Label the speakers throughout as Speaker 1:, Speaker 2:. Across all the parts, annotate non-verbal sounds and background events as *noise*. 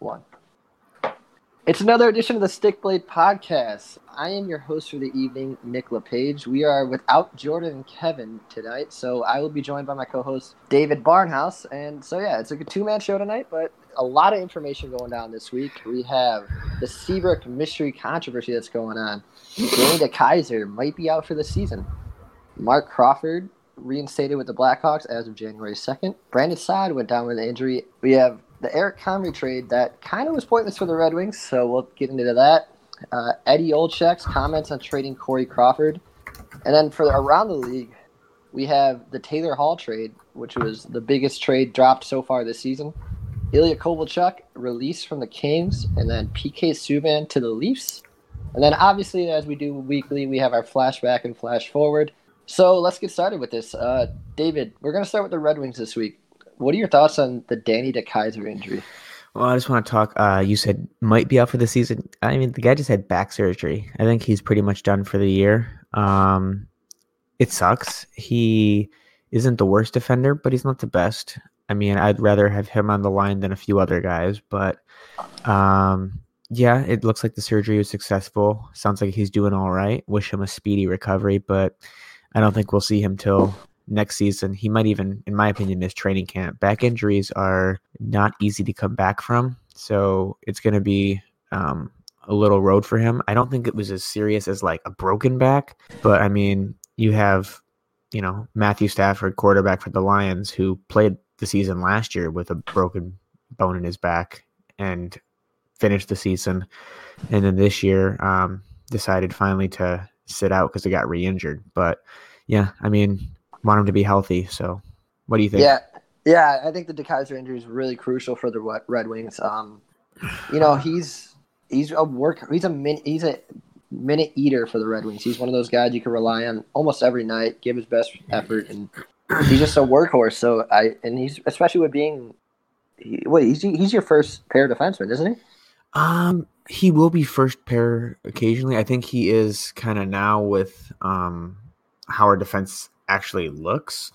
Speaker 1: one. It's another edition of the Stick Blade Podcast. I am your host for the evening, Nick LePage. We are without Jordan and Kevin tonight, so I will be joined by my co-host David Barnhouse. And so yeah, it's like a two-man show tonight, but a lot of information going down this week. We have the Seabrook mystery controversy that's going on. Danny DeKeyser might be out for the season. Marc Crawford reinstated with the Blackhawks as of January 2nd. Brandon Saad went down with an injury. We have the Eric Comrie trade that kind of was pointless for the Red Wings, so we'll get into that. Uh, Eddie Olczyk's comments on trading Corey Crawford. And then for the, around the league, we have the Taylor Hall trade, which was the biggest trade dropped so far this season. Ilya Kovalchuk released from the Kings, and then PK Subban to the Leafs. And then obviously, as we do weekly, we have our flashback and flash forward. So let's get started with this. Uh, David, we're going to start with the Red Wings this week. What are your thoughts on the Danny DeKeyser injury?
Speaker 2: Well, I just want to talk. Uh, you said might be out for the season. I mean, the guy just had back surgery. I think he's pretty much done for the year. Um, it sucks. He isn't the worst defender, but he's not the best. I mean, I'd rather have him on the line than a few other guys. But um, yeah, it looks like the surgery was successful. Sounds like he's doing all right. Wish him a speedy recovery, but I don't think we'll see him till next season. He might even, in my opinion, miss training camp. Back injuries are not easy to come back from, so it's going to be um, a little road for him. I don't think it was as serious as like a broken back, but I mean, you have, you know, Matthew Stafford, quarterback for the Lions, who played the season last year with a broken bone in his back and finished the season, and then this year um, decided finally to sit out because he got re-injured. But yeah, I mean, want him to be healthy. So, what do you think?
Speaker 1: Yeah, yeah, I think the DeKeyser injury is really crucial for the Red Wings. Um, you know, he's he's a work. He's a min, he's a minute eater for the Red Wings. He's one of those guys you can rely on almost every night, give his best effort, and he's just a workhorse. So I and he's especially with being, he, wait, he's he's your first pair defenseman, isn't he?
Speaker 2: Um, he will be first pair occasionally. I think he is kind of now with um how our defense actually looks.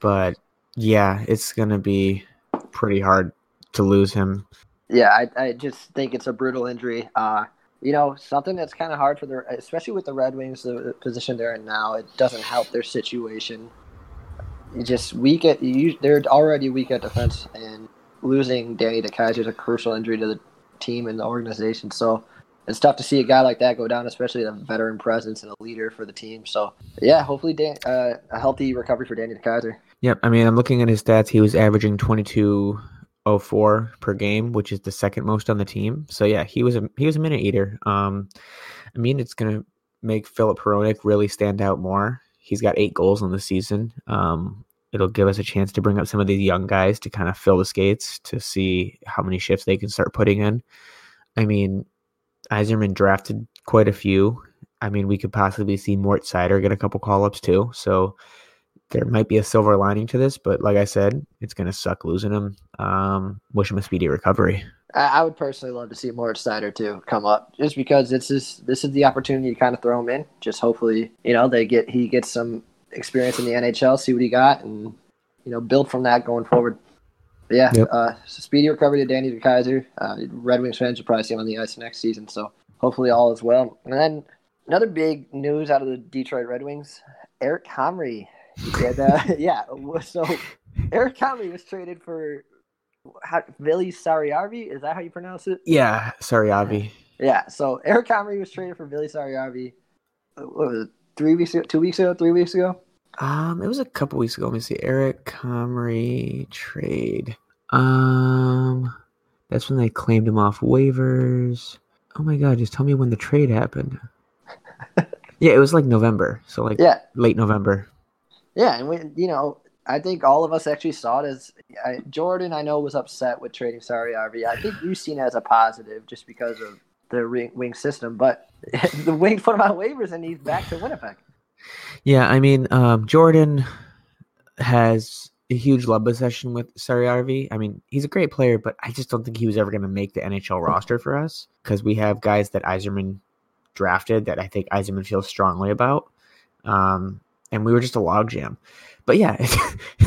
Speaker 2: But yeah, it's gonna be pretty hard to lose him.
Speaker 1: Yeah, I, I just think it's a brutal injury. Uh, you know, something that's kind of hard for the, especially with the Red Wings, the position they're in now. It doesn't help their situation. You just weak at you. They're already weak at defense, and losing Danny DeKeyser is a crucial injury to the team and the organization. So it's tough to see a guy like that go down, especially a veteran presence and a leader for the team. So, yeah, hopefully Dan, uh, a healthy recovery for Danny DeKeyser.
Speaker 2: Yep. I mean, I'm looking at his stats. He was averaging 22.04 per game, which is the second most on the team. So, yeah, he was a he was a minute eater. Um, I mean, it's gonna make Filip Hronek really stand out more. He's got eight goals in the season. Um, it'll give us a chance to bring up some of these young guys to kind of fill the skates to see how many shifts they can start putting in. I mean, Yzerman drafted quite a few. I mean, we could possibly see Moritz Seider get a couple call ups too. So there might be a silver lining to this, but like I said, it's going to suck losing him. Um, wish him a speedy recovery.
Speaker 1: I would personally love to see Moritz Seider too come up, just because this is this is the opportunity to kind of throw him in. Just hopefully, you know, they get he gets some experience in the NHL, see what he got, and you know, build from that going forward. But yeah, yep. uh, speedy recovery to Danny DeKeyser. Uh, Red Wings fans will probably see him on the ice next season, so hopefully all is well. And then another big news out of the Detroit Red Wings: Eric Comrie. Uh, *laughs* yeah, so Eric Comrie was traded for how, Vili Saarijarvi. Is that how you pronounce it?
Speaker 2: Yeah, Sariavi.
Speaker 1: Yeah, so Eric Comrie was traded for Vili Sariavi. What was it? Three weeks ago? Two weeks ago? Three weeks ago?
Speaker 2: Um, it was a couple weeks ago. Let me see. Eric Comrie trade. Um, that's when they claimed him off waivers. Oh my god! Just tell me when the trade happened. yeah, it was like November. So like yeah, late November.
Speaker 1: Yeah, and we, you know, I think all of us actually saw it as I, Jordan. I know was upset with trading Saarijarvi. I think you've seen it as a positive just because of the wing system. But *laughs* the wing put him on waivers, and he's back to Winnipeg.
Speaker 2: Yeah, I mean, um, Jordan has a huge love possession with Saarijarvi. I mean, he's a great player, but I just don't think he was ever going to make the NHL roster for us because we have guys that Yzerman drafted that I think Yzerman feels strongly about. Um, and we were just a logjam. But yeah,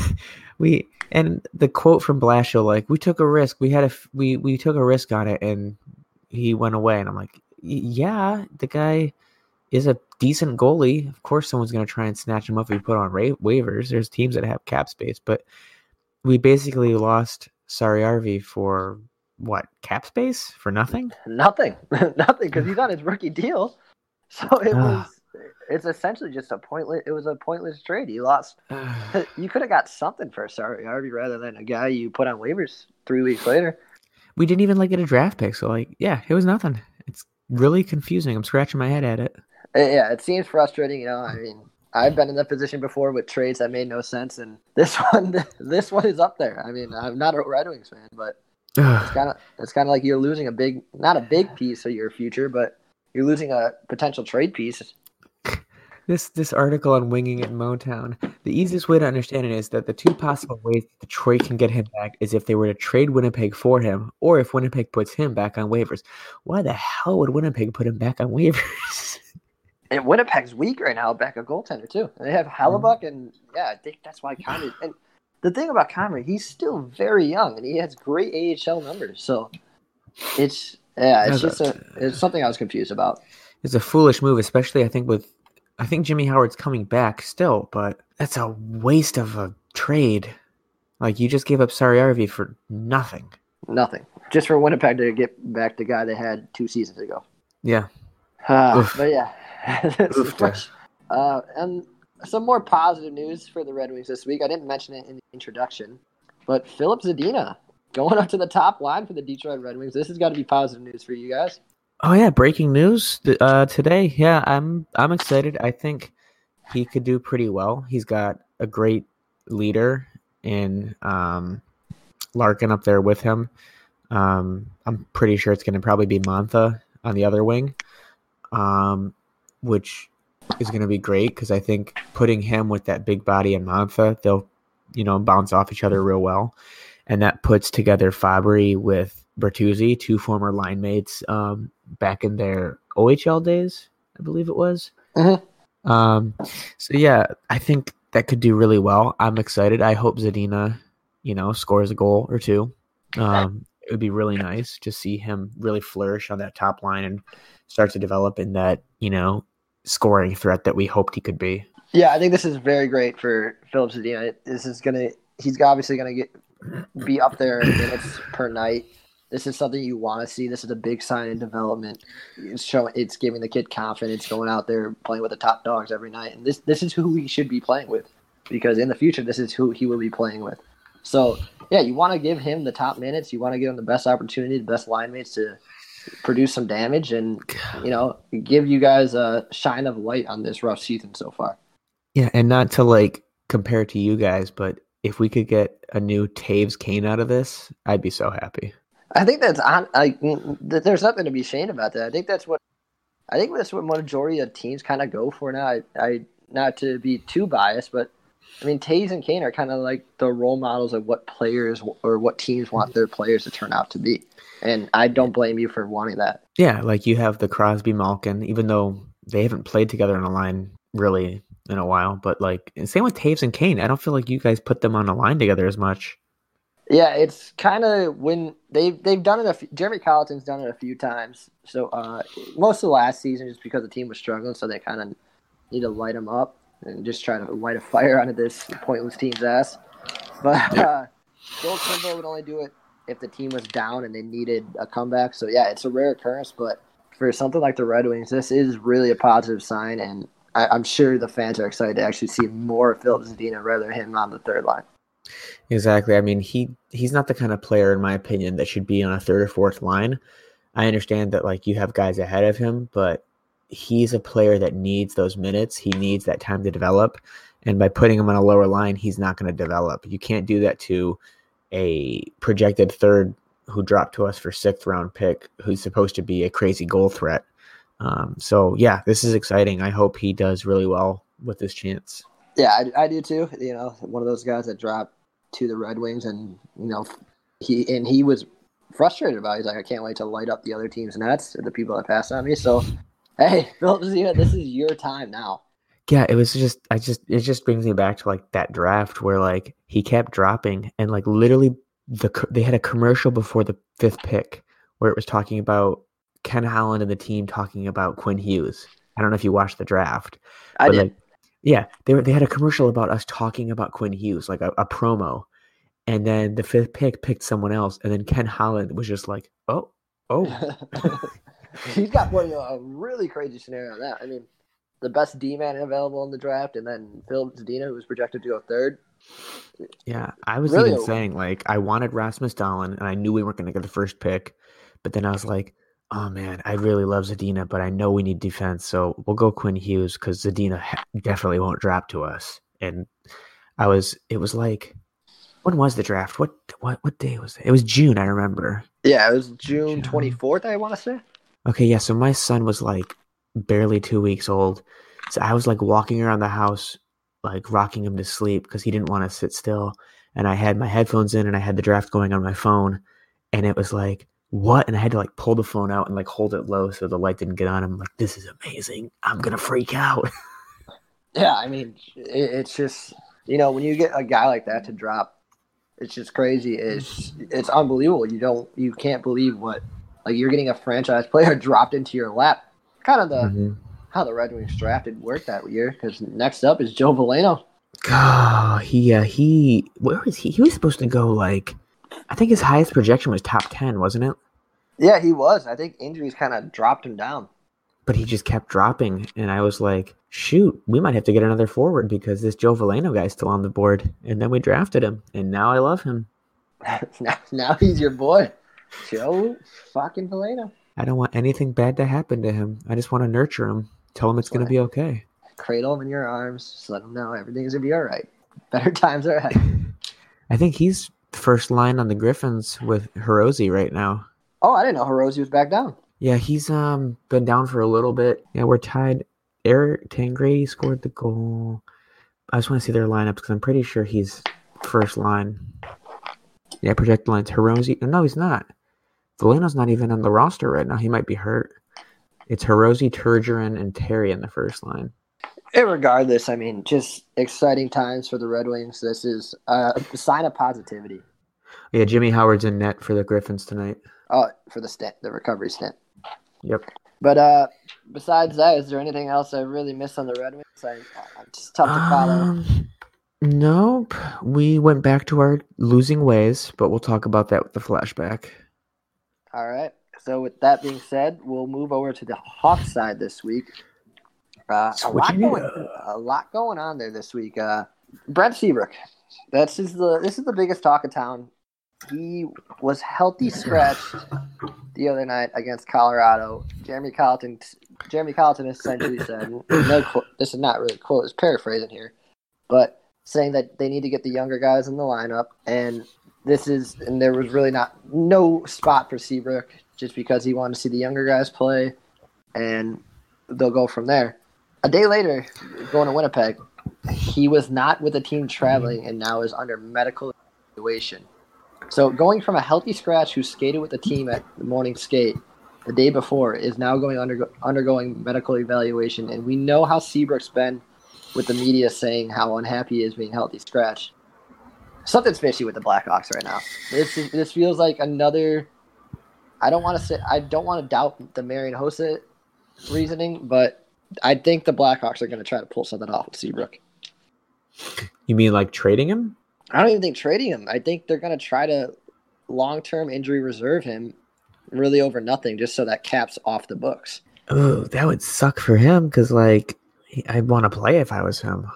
Speaker 2: *laughs* we and the quote from Blashill, like, "We took a risk. We had a we we took a risk on it, and he went away." And I'm like, "Yeah, the guy is a decent goalie. Of course, someone's going to try and snatch him up if you put on ra- waivers. There's teams that have cap space, but we basically lost Saarijarvi for what cap space for nothing? *laughs*
Speaker 1: Nothing, *laughs* nothing, because he's on his rookie deal. So it ah. was. It's essentially just a pointless. It was a pointless trade. You lost. *sighs* you could have got something for Saarijarvi rather than a guy you put on waivers three weeks later.
Speaker 2: We didn't even like get a draft pick, so like, yeah, it was nothing. It's really confusing. I'm scratching my head at it.
Speaker 1: Uh, yeah, it seems frustrating. You know, I mean, I've been in that position before with trades that made no sense, and *laughs* this one, this one is up there. I mean, I'm not a Red Wings fan, but it's kind of it's kind of like you're losing a big, not a big piece of your future, but you're losing a potential trade piece. *laughs*
Speaker 2: This this article on winging it in Motown. The easiest way to understand it is that the two possible ways that Detroit can get him back is if they were to trade Winnipeg for him, or if Winnipeg puts him back on waivers. Why the hell would Winnipeg put him back on waivers? *laughs*
Speaker 1: And Winnipeg's weak right now, back a goaltender too. They have Hellebuyck, and yeah, I think that's why Comrie. *sighs* And the thing about Comrie, he's still very young, and he has great AHL numbers. So it's yeah, it's just a it's something I was confused about.
Speaker 2: It's a foolish move, especially I think with I think Jimmy Howard's coming back still, but that's a waste of a trade. Like you just gave up Saarijarvi for nothing.
Speaker 1: Nothing. Just for Winnipeg to get back the guy they had two seasons ago.
Speaker 2: Yeah.
Speaker 1: Uh, but yeah. *laughs* uh, and some more positive news for the Red Wings this week. I didn't mention it in the introduction, but Filip Zadina going up to the top line for the Detroit Red Wings. This has got to be positive news for you guys.
Speaker 2: Oh yeah, breaking news uh, today. Yeah, I'm I'm excited. I think he could do pretty well. He's got a great leader in um, Larkin up there with him. Um, I'm pretty sure it's going to probably be Mantha on the other wing, um, which is going to be great because I think putting him with that big body and Mantha, they'll you know bounce off each other real well, and that puts together Fabbri with Bertuzzi, two former line mates um, back in their OHL days, I believe it was.
Speaker 1: Mm-hmm.
Speaker 2: Um, so yeah, I think that could do really well. I'm excited. I hope Zadina, you know, scores a goal or two. Um, it would be really nice to see him really flourish on that top line and start to develop in that, you know, scoring threat that we hoped he could be.
Speaker 1: Yeah, I think this is very great for Filip Zadina. This is gonna he's obviously gonna get be up there in minutes per night. This is something you want to see. This is a big sign in development. It's showing, it's giving the kid confidence, going out there playing with the top dogs every night, and this this is who he should be playing with, because in the future this is who he will be playing with. So yeah, you want to give him the top minutes. You want to give him the best opportunity, the best line mates to produce some damage, and you know give you guys a shine of light on this rough season so far.
Speaker 2: Yeah, and not to like compare to you guys, but if we could get a new Toews Kane out of this, I'd be so happy.
Speaker 1: I think that's on. Like, there's nothing to be ashamed about that. I think that's what I think that's what majority of teams kind of go for now. I, I not to be too biased, but I mean Toews and Kane are kind of like the role models of what players or what teams want their players to turn out to be, and I don't blame you for wanting that.
Speaker 2: Yeah, like you have the Crosby Malkin, even though they haven't played together in a line really in a while, but like same with Toews and Kane. I don't feel like you guys put them on a line together as much.
Speaker 1: Yeah, it's kind of when they've they've done it. A few, Jeremy Colliton's done it a few times. So uh, most of the last season, just because the team was struggling, so they kind of need to light them up and just try to light a fire onto this pointless team's ass. But uh, Joel would only do it if the team was down and they needed a comeback. So yeah, it's a rare occurrence, but for something like the Red Wings, this is really a positive sign, and I, am sure the fans are excited to actually see more of Filip Zadina rather than him on the third line.
Speaker 2: Exactly. I mean, he he's not the kind of player, in my opinion, that should be on a third or fourth line. I understand that like you have guys ahead of him, but he's a player that needs those minutes. He needs that time to develop, and by putting him on a lower line, he's not going to develop. You can't do that to a projected third who dropped to us for sixth round pick, who's supposed to be a crazy goal threat. Um, so yeah, this is exciting. I hope he does really well with this chance.
Speaker 1: Yeah, I, I do too. You know, one of those guys that dropped to the Red Wings, and you know, he and he was frustrated about. It. He's like, I can't wait to light up the other team's nets the people that pass on me. So, hey, *laughs* Filip, this is your time now.
Speaker 2: Yeah, it was just I just it just brings me back to like that draft where like he kept dropping and like literally the they had a commercial before the fifth pick where it was talking about Ken Holland and the team talking about Quinn Hughes. I don't know if you watched the draft.
Speaker 1: I
Speaker 2: but
Speaker 1: did.
Speaker 2: like yeah, they were they had a commercial about us talking about Quinn Hughes, like a, a promo. And then the fifth pick picked someone else, and then Ken Holland was just like, "Oh, oh, *laughs* *laughs*
Speaker 1: He's got plenty of a really crazy scenario on that. I mean, the best D man available in the draft, and then Phil Zadina, who was projected to go third.
Speaker 2: Yeah, I was
Speaker 1: Really
Speaker 2: even saying like I wanted Rasmus Dahlin, and I knew we weren't going to get the first pick, but then I was like, oh man, I really love Zadina, but I know we need defense, so we'll go Quinn Hughes because Zadina definitely won't drop to us. And I was, it was like, when was the draft? What what what day was it? It was June, I remember.
Speaker 1: Yeah, it was June
Speaker 2: June.
Speaker 1: twenty fourth. I want to say.
Speaker 2: Okay, yeah, so my son was like barely two weeks old, so I was like walking around the house, like rocking him to sleep because he didn't want to sit still. And I had my headphones in and I had the draft going on my phone, and it was like, what? And I had to like pull the phone out and like hold it low so the light didn't get on. I'm like, this is amazing. I'm gonna freak out. *laughs*
Speaker 1: Yeah, I mean, it, it's just you know when you get a guy like that to drop, it's just crazy. It's it's unbelievable. You don't you can't believe what like you're getting a franchise player *laughs* dropped into your lap. Kind of the
Speaker 2: Mhm.
Speaker 1: how the Red Wings drafted worked that year. Because next up is Joe Veleno.
Speaker 2: Oh, he uh, he where was he? He was supposed to go like, I think his highest projection was top ten, wasn't it?
Speaker 1: Yeah, he was. I think injuries kind of dropped him down.
Speaker 2: but he just kept dropping and i was like shoot we might have to get another forward because this joe veleno guy's still on the board and then we drafted him and now i love him *laughs*
Speaker 1: now, now he's your boy, Joe fucking Veleno.
Speaker 2: i don't want anything bad to happen to him i just want to nurture him tell him it's going to be okay
Speaker 1: Cradle him in your arms. Just let him know everything's gonna be all right. *laughs* Better times are ahead. *laughs*
Speaker 2: i think he's first line on the griffins with hirose right now
Speaker 1: Oh, I didn't know Hirose was back down.
Speaker 2: yeah he's um been down for a little bit yeah we're tied eric tangradi scored the goal i just want to see their lineups because i'm pretty sure he's first line Yeah, projected lines. Hirose. No, he's not. Veleno's not even on the roster right now. He might be hurt. It's Hirose, Turgeon, and Terry in the first line.
Speaker 1: Regardless, I mean, just exciting times for the Red Wings. This is a sign of positivity.
Speaker 2: Yeah, Jimmy Howard's in net for the Griffins tonight.
Speaker 1: Oh, for the stint, the recovery stint.
Speaker 2: Yep.
Speaker 1: But uh, besides that, is there anything else I really missed on the Red Wings? I, I, it's tough to follow.
Speaker 2: Um, nope. We went back to our losing ways, but we'll talk about that with the flashback.
Speaker 1: All right. So with that being said, we'll move over to the Hawks side this week. Uh, a lot going, a lot going on there this week. Uh, Brent Seabrook. This is the this is the biggest talk of town. He was healthy scratched the other night against Colorado. Jeremy Colliton Jeremy Colliton essentially said, no, this is not really a quote, it's paraphrasing here, but saying that they need to get the younger guys in the lineup, and this is, and there was really not no spot for Seabrook just because he wanted to see the younger guys play, and they'll go from there. A day later, going to Winnipeg, he was not with the team traveling, and now is under medical evaluation. So going from a healthy scratch who skated with the team at the morning skate the day before is now going undergo, undergoing medical evaluation, and we know how Seabrook's been with the media saying how unhappy he is being healthy scratch. Something's fishy with the Blackhawks right now. This is, this feels like another. I don't want to say I don't want to doubt the Marian Hossa reasoning, but I think the Blackhawks are going to try to pull something off with Seabrook.
Speaker 2: You mean like trading him?
Speaker 1: I don't even think trading him. I think they're going to try to long term injury reserve him really over nothing just so that cap's off the books.
Speaker 2: Oh, that would suck for him because, like, I'd want to play if I was him.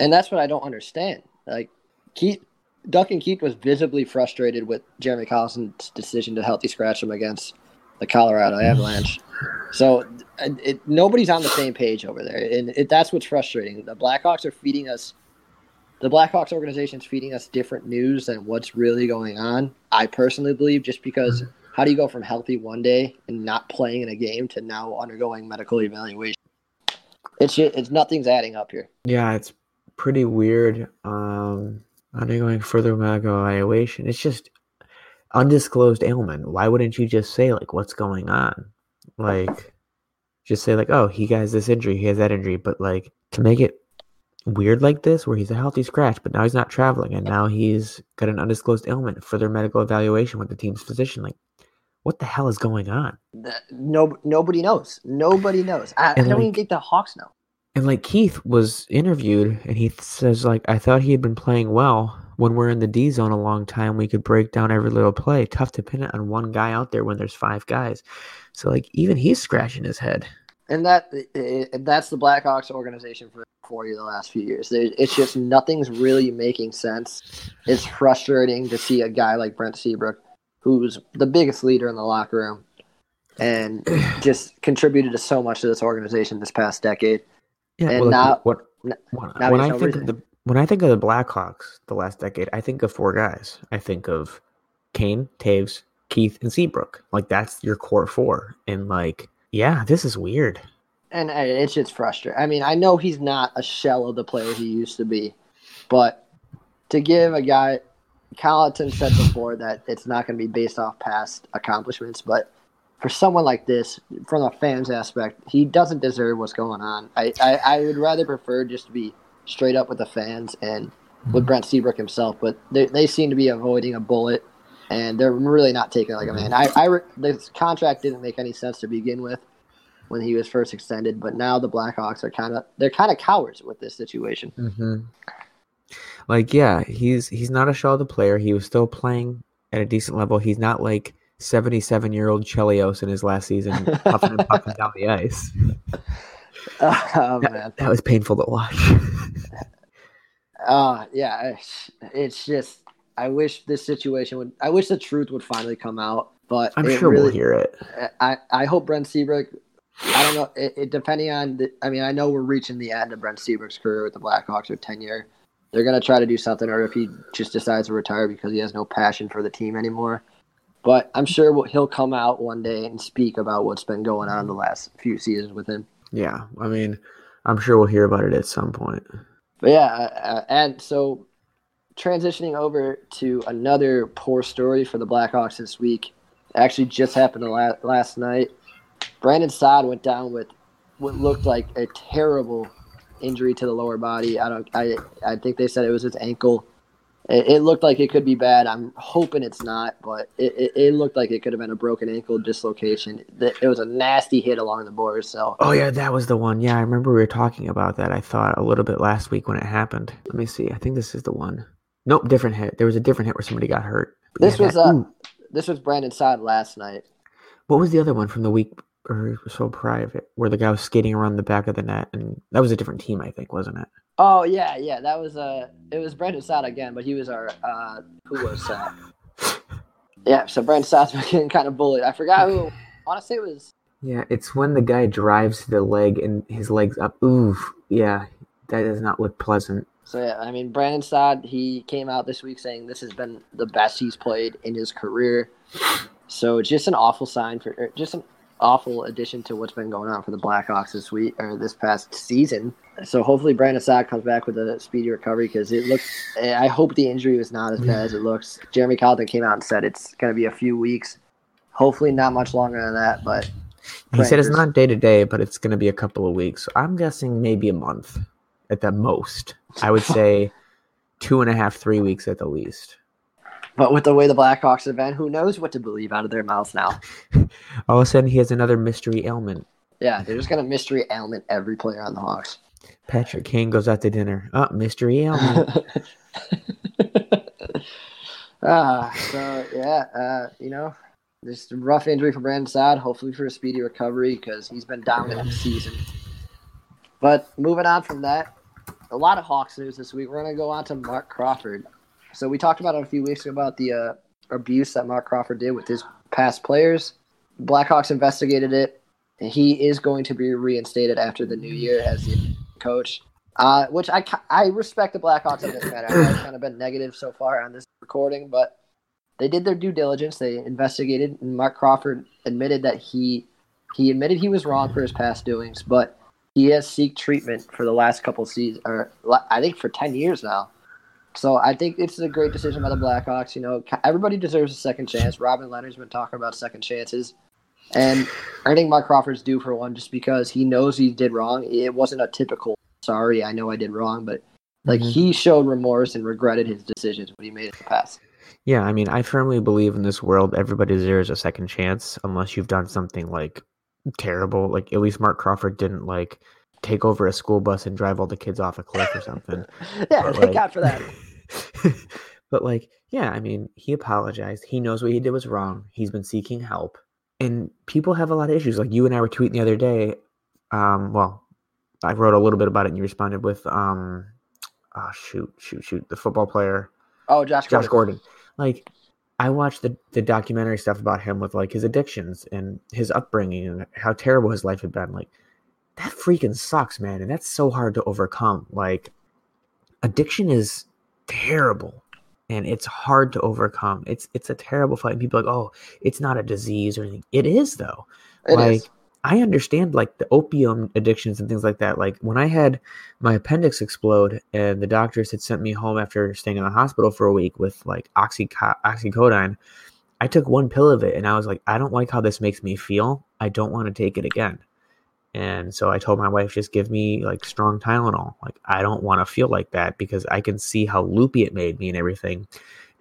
Speaker 1: And that's what I don't understand. Like Keith Duncan Keith was visibly frustrated with Jeremy Colliton's decision to healthy scratch him against the Colorado Avalanche. So it, nobody's on the same page over there, and it, that's what's frustrating. The Blackhawks are feeding us. The Blackhawks organization is feeding us different news than what's really going on. I personally believe just because how do you go from healthy one day and not playing in a game to now undergoing medical evaluation? It's ju- it's nothing's adding up here.
Speaker 2: Yeah, it's pretty weird. Um, undergoing further medical evaluation. It's just undisclosed ailment. Why wouldn't you just say like what's going on? Like, just say like, oh, he has this injury, he has that injury, but like to make it weird like this, where he's a healthy scratch, but now he's not traveling, and now he's got an undisclosed ailment, further medical evaluation with the team's physician. Like, what the hell is going on?
Speaker 1: No, nobody knows. Nobody knows. I, I don't like, even think the Hawks know.
Speaker 2: And like Keith was interviewed, and he says like, I thought he had been playing well. When we're in the D zone a long time, we could break down every little play. Tough to pin it on one guy out there when there's five guys. So like even he's scratching his head.
Speaker 1: And that that's the Blackhawks organization for for you the last few years. It's just nothing's really making sense. It's frustrating to see a guy like Brent Seabrook who's the biggest leader in the locker room and *clears throat* just contributed to so much to this organization this past decade.
Speaker 2: Yeah, and well, now, what, what now when I think of the when I think of the Blackhawks the last decade, I think of four guys. I think of Kane, Toews, Keith, and Seabrook. Like that's your core four. And like, yeah, this is weird.
Speaker 1: And it's just frustrating. I mean, I know he's not a shell of the player he used to be, but to give a guy Colliton said before that it's not going to be based off past accomplishments, but for someone like this, from a fan's aspect, he doesn't deserve what's going on. I, I, I would rather prefer just to be straight up with the fans and with mm-hmm. Brent Seabrook himself, but they, they seem to be avoiding a bullet, and they're really not taking it like a man. I, I this contract didn't make any sense to begin with when he was first extended, but now the Blackhawks are kind of they're kind of cowards with this situation.
Speaker 2: Mm-hmm. Like, yeah, he's he's not a shell the player. He was still playing at a decent level. He's not like seventy-seven year old Chelios in his last season, puffing and puffing down the ice. *laughs*
Speaker 1: Oh,
Speaker 2: that, that, was painful to watch. *laughs*
Speaker 1: uh yeah, it's, it's, just I wish this situation would. I wish the truth would finally come out, but
Speaker 2: I'm sure really, we'll hear it.
Speaker 1: I I hope Brent Seabrook. I don't know. It, it depending on. The, I mean, I know we're reaching the end of Brent Seabrook's career with the Blackhawks or tenure they're going to try to do something, or if he just decides to retire because he has no passion for the team anymore. But I'm sure he'll come out one day and speak about what's been going on the last few seasons with him.
Speaker 2: Yeah, I mean, I'm sure we'll hear about it at some point.
Speaker 1: But yeah, uh, uh and so transitioning over to another poor story for the Blackhawks this week. Actually, just happened last night. Brandon Saad went down with what looked like a terrible injury to the lower body. I don't. I I think they said it was his ankle. It, it looked like it could be bad. I'm hoping it's not, but it, it, it, looked like it could have been a broken ankle dislocation. It was a nasty hit along the boards. So.
Speaker 2: Oh yeah, that was the one. Yeah, I remember we were talking about that. I thought a little bit last week when it happened. Let me see. I think this is the one. Nope, different hit. There was a different hit where somebody got hurt.
Speaker 1: This yeah, was that, uh, this was Brandon Saad last night.
Speaker 2: What was the other one from the week or so private where the guy was skating around the back of the net and that was a different team i think wasn't it
Speaker 1: oh yeah yeah that was uh it was brandon Saad again but he was our uh who was that? *laughs* Yeah so brandon Saad's been *laughs* getting kind of bullied. I forgot who i want to say it was
Speaker 2: yeah it's when the guy drives the leg and his legs up. Ooh yeah that does not look pleasant.
Speaker 1: So yeah i mean brandon Saad he came out this week saying this has been the best he's played in his career. So it's just an awful sign for er, just an awful addition to what's been going on for the Blackhawks this week or this past season. So hopefully Brandon Saad comes back with a speedy recovery because it looks. Eh, I hope the injury was not as bad as it looks. Jeremy Colliton came out and said it's going to be a few weeks. Hopefully not much longer than that, but
Speaker 2: he said it's not day to day, but it's going to be a couple of weeks. So I'm guessing maybe a month at the most. I would say *laughs* two and a half, three weeks at the least.
Speaker 1: But with the way the Blackhawks have been, who knows what to believe out of their mouths now? *laughs*
Speaker 2: All of a sudden, he has another mystery ailment.
Speaker 1: Yeah, they're just gonna mystery ailment every player on the Hawks.
Speaker 2: Patrick Kane goes out to dinner. Oh, mystery ailment.
Speaker 1: uh, *laughs* so yeah, uh, you know, just a rough injury for Brandon Saad. Hopefully for a speedy recovery because he's been down in the season. But moving on from that, a lot of Hawks news this week. We're gonna go on to Marc Crawford. So we talked about it a few weeks ago about the uh, abuse that Marc Crawford did with his past players. Blackhawks investigated it, and he is going to be reinstated after the new year as the coach. Uh, which I, I respect the Blackhawks in this matter. I've kind of been negative so far on this recording, but they did their due diligence. They investigated, and Marc Crawford admitted that he he admitted he was wrong for his past doings, but he has seek treatment for the last couple seasons, or I think for ten years now. So I think it's a great decision by the Blackhawks. You know, everybody deserves a second chance. Robin Lehner's been talking about second chances, and I think Marc Crawford's due for one just because he knows he did wrong. It wasn't a typical sorry, I know I did wrong, but like
Speaker 2: Mhm.
Speaker 1: he showed remorse and regretted his decisions when he made in the past.
Speaker 2: Yeah, I mean, I firmly believe in this world, everybody deserves a second chance unless you've done something like terrible. Like, at least Marc Crawford didn't like take over a school bus and drive all the kids off a cliff or something. *laughs*
Speaker 1: yeah,
Speaker 2: But,
Speaker 1: thank
Speaker 2: like-
Speaker 1: God for that. *laughs*
Speaker 2: but like, yeah, I mean, he apologized. He knows what he did was wrong. He's been seeking help. And people have a lot of issues. Like you and I were tweeting the other day. Um, well, I wrote a little bit about it and you responded with um oh shoot, shoot, shoot, the football player
Speaker 1: Oh, Josh,
Speaker 2: Josh
Speaker 1: Gordon.
Speaker 2: Gordon. Like I watched the, the documentary stuff about him with like his addictions and his upbringing and how terrible his life had been. Like that freaking sucks, man. And that's so hard to overcome. Like addiction is terrible and it's hard to overcome. It's it's a terrible fight. People are like, oh, it's not a disease or anything. It is though.
Speaker 1: It is.
Speaker 2: like I understand like the opium addictions and things like that. Like when I had my appendix explode and the doctors had sent me home after staying in the hospital for a week with like oxyco- oxycodone, I took one pill of it and I was like, I don't like how this makes me feel. I don't want to take it again. And so I told my wife, just give me like strong Tylenol. Like I don't want to feel like that because I can see how loopy it made me and everything.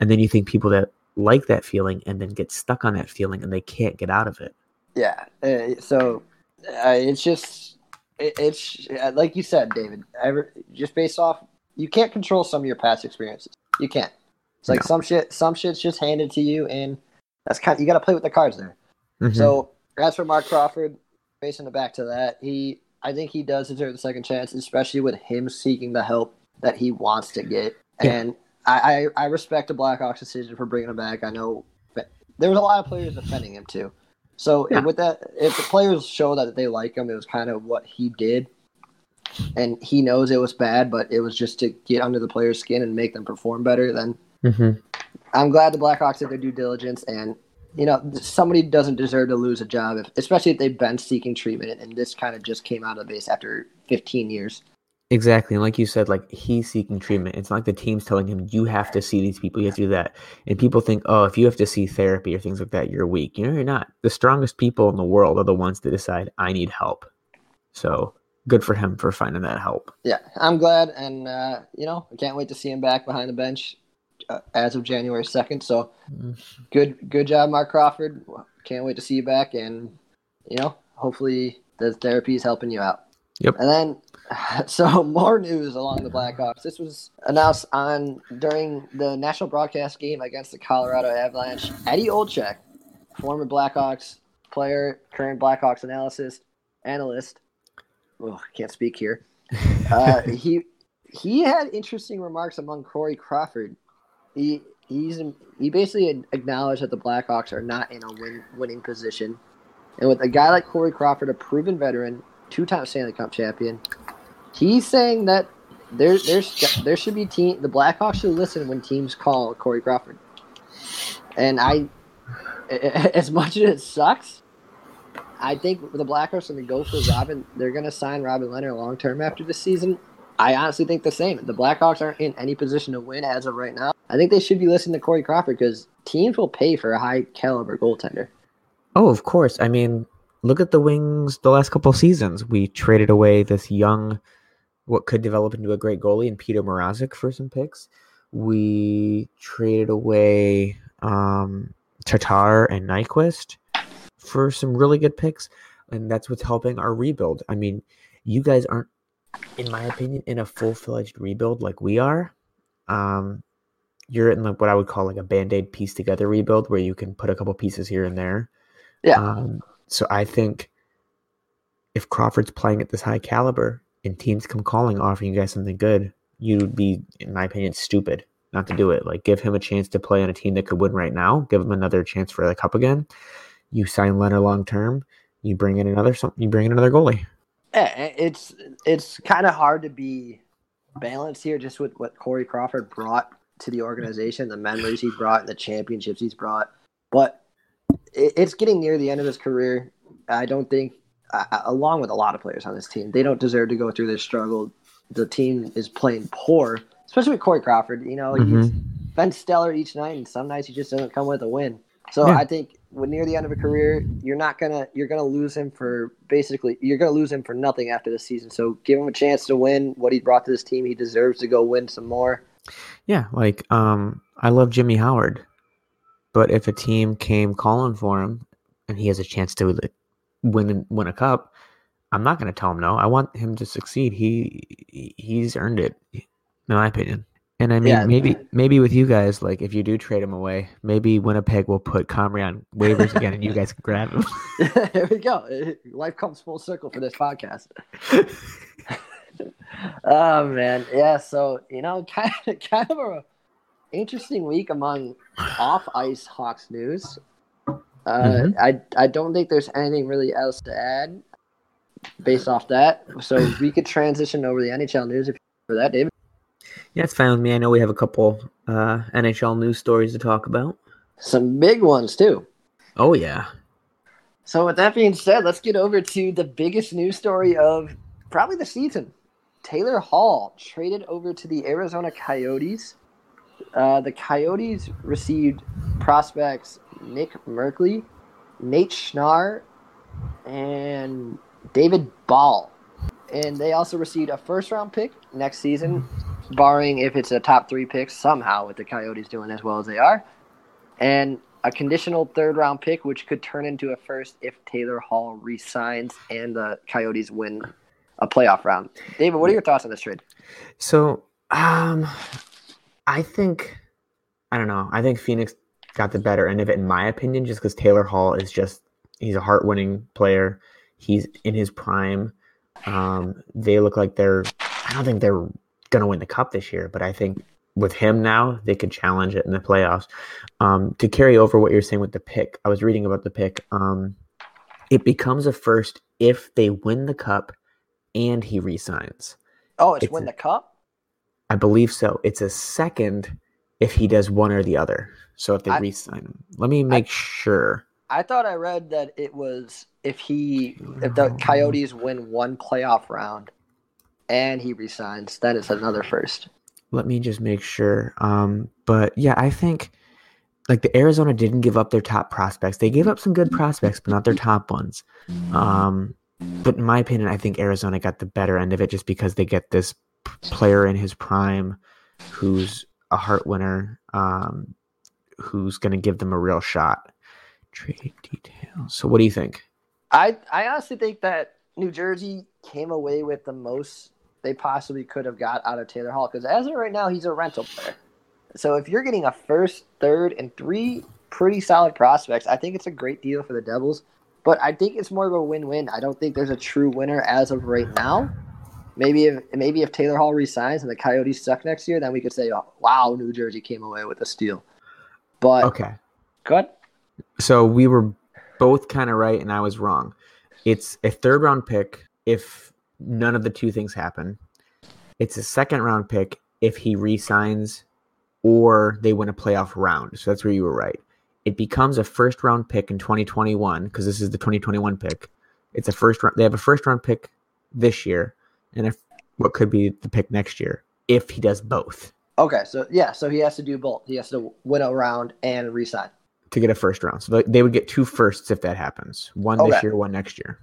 Speaker 2: And then you think people that like that feeling and then get stuck on that feeling and they can't get out of it.
Speaker 1: Yeah. Uh, so uh, it's just it, it's uh, like you said, David. Ever, just based off, you can't control some of your past experiences. You can't. It's like
Speaker 2: No.
Speaker 1: some shit. Some shit's just handed to you, and that's kind. of, you got to play with the cards there.
Speaker 2: Mhm.
Speaker 1: So as for Marc Crawford, facing it back to that, he I think he does deserve the second chance, especially with him seeking the help that he wants to get.
Speaker 2: Yeah.
Speaker 1: And I, I I respect the Blackhawks decision for bringing him back. I know there was a lot of players defending him too. So
Speaker 2: Yeah.
Speaker 1: with that, if the players show that they like him, it was kind of what he did, and he knows it was bad, but it was just to get under the player's skin and make them perform better. Then
Speaker 2: Mhm.
Speaker 1: I'm glad the Blackhawks did their due diligence, and you know somebody doesn't deserve to lose a job, if, especially if they've been seeking treatment, and this kind of just came out of the base after 15 years.
Speaker 2: Exactly. And like you said, like he's seeking treatment. It's not like the team's telling him, you have to see these people, you have to do that. And people think, oh, if you have to see therapy or things like that, you're weak. You know, you're not. The strongest people in the world are the ones that decide, I need help. So good for him for finding that help.
Speaker 1: Yeah, I'm glad, and uh, you know I can't wait to see him back behind the bench uh, as of January 2nd. So good, good job, Marc Crawford. Can't wait to see you back, and you know hopefully the therapy is helping you out.
Speaker 2: Yep.
Speaker 1: And then, *laughs* so more news along the Blackhawks. This was announced on during the national broadcast game against the Colorado Avalanche. Eddie Olczyk, former Blackhawks player, current Blackhawks analysis analyst. Oh, can't speak here. *laughs* Uh, he he had interesting remarks among Corey Crawford. He he's he basically acknowledged that the Blackhawks are not in a win, winning position, and with a guy like Corey Crawford, a proven veteran, two-time Stanley Cup champion, he's saying that there there's there should be team the Blackhawks should listen when teams call Corey Crawford. And I, *laughs* as much as it sucks, I think the Blackhawks are going to go for Robin. They're going to sign Robin Lehner long term after this season. I honestly think the same. The Blackhawks aren't in any position to win as of right now. I think they should be listening to Corey Crawford because teams will pay for a high caliber goaltender.
Speaker 2: Oh, of course. I mean, look at the Wings the last couple seasons. We traded away this young, what could develop into a great goalie in Petr Mrazek for some picks. We traded away um, Tatar and Nyquist for some really good picks, and that's what's helping our rebuild. I mean, you guys aren't, in my opinion, in a full fledged rebuild like we are. Um, you're in like what I would call like a band aid piece together rebuild where you can put a couple pieces here and there.
Speaker 1: Yeah.
Speaker 2: Um, so I think if Crawford's playing at this high caliber and teams come calling offering you guys something good, you'd be, in my opinion, stupid not to do it. Like give him a chance to play on a team that could win right now. Give him another chance for the cup again. You sign Lehner long term. You bring in another some. You bring in another goalie.
Speaker 1: It's it's kind of hard to be balanced here, just with what Corey Crawford brought to the organization, the memories he brought, and the championships he's brought. But it, it's getting near the end of his career. I don't think, uh, along with a lot of players on this team, they don't deserve to go through this struggle. The team is playing poor, especially with Corey Crawford. You know, he's
Speaker 2: Mhm.
Speaker 1: been stellar each night, and some nights he just doesn't come with a win. So
Speaker 2: Yeah.
Speaker 1: I think when near the end of a career, you're not gonna you're gonna lose him for basically you're gonna lose him for nothing after the season. So give him a chance to win what he brought to this team. He deserves to go win some more.
Speaker 2: Yeah, like um, I love Jimmy Howard, but if a team came calling for him and he has a chance to win win a cup, I'm not going to tell him no. I want him to succeed. He he's earned it, in my opinion. And I mean,
Speaker 1: Yeah.
Speaker 2: maybe maybe with you guys, like if you do trade him away, maybe Winnipeg will put Comrie on waivers again, and you guys can grab him. *laughs*
Speaker 1: there we go. Life comes full circle for this podcast. *laughs* oh man, yeah. So you know, *laughs* kind of, kind of a interesting week among off ice Hawks news. Uh,
Speaker 2: Mhm.
Speaker 1: I I don't think there's anything really else to add based off that. So we could transition over to the NHL news if for that, David.
Speaker 2: yeah, it's fine with me. I know we have a couple uh, NHL news stories to talk about.
Speaker 1: Some big ones too.
Speaker 2: Oh yeah,
Speaker 1: So with that being said, let's get over to the biggest news story of probably the season. Taylor Hall traded over to the Arizona Coyotes. Uh, the Coyotes received prospects Nick Merkley, Nate Schnarr, and David Bahl. And they also received a first round pick next season, barring if it's a top three pick somehow with the Coyotes doing as well as they are. And a conditional third round pick, which could turn into a first if Taylor Hall resigns and the Coyotes win a playoff round. David, what are your thoughts on this trade?
Speaker 2: So, um, I think I don't know. I think Phoenix got the better end of it, in my opinion, just because Taylor Hall is just he's a Hart-winning player. He's in his prime. Um, they look like they're. I don't think they're gonna win the cup this year, but I think with him now, they could challenge it in the playoffs. Um, to carry over what you're saying with the pick, I was reading about the pick. Um, it becomes a first if they win the cup and he resigns.
Speaker 1: Oh, it's,
Speaker 2: It's
Speaker 1: win
Speaker 2: a-
Speaker 1: the cup.
Speaker 2: I believe so. It's a second if he does one or the other. So if they
Speaker 1: I-
Speaker 2: re-sign him, let me make sure.
Speaker 1: I thought I read that it was if he if the Coyotes win one playoff round and he resigns, then it's another first.
Speaker 2: Let me just make sure. Um, but yeah, I think like the Arizona didn't give up their top prospects. They gave up some good prospects, but not their top ones. Um, but in my opinion, I think Arizona got the better end of it just because they get this player in his prime who's a Hart winner, um, who's going to give them a real shot. Trade details. So, what do you think?
Speaker 1: I I honestly think that New Jersey came away with the most they possibly could have got out of Taylor Hall because as of right now he's a rental player. So if you're getting a first, third, and three pretty solid prospects, I think it's a great deal for the Devils. But I think it's more of a win-win. I don't think there's a true winner as of right now. Maybe if maybe if Taylor Hall resigns and the Coyotes suck next year, then we could say, oh, "Wow, New Jersey came away with a steal." But
Speaker 2: Okay.
Speaker 1: good.
Speaker 2: So we were both kind of right, and I was wrong. It's a third round pick if none of the two things happen. It's a second round pick if he resigns or they win a playoff round. So that's where you were right. It becomes a first round pick in 2021 because this is the 2021 pick. It's a first round. They have a first round pick this year, and if what could be the pick next year if he does both
Speaker 1: Okay, so yeah, so he has to do both. He has to win a round and resign.
Speaker 2: to get a first round. So they- would get two firsts if that happens. One
Speaker 1: Okay.
Speaker 2: this year, one next year.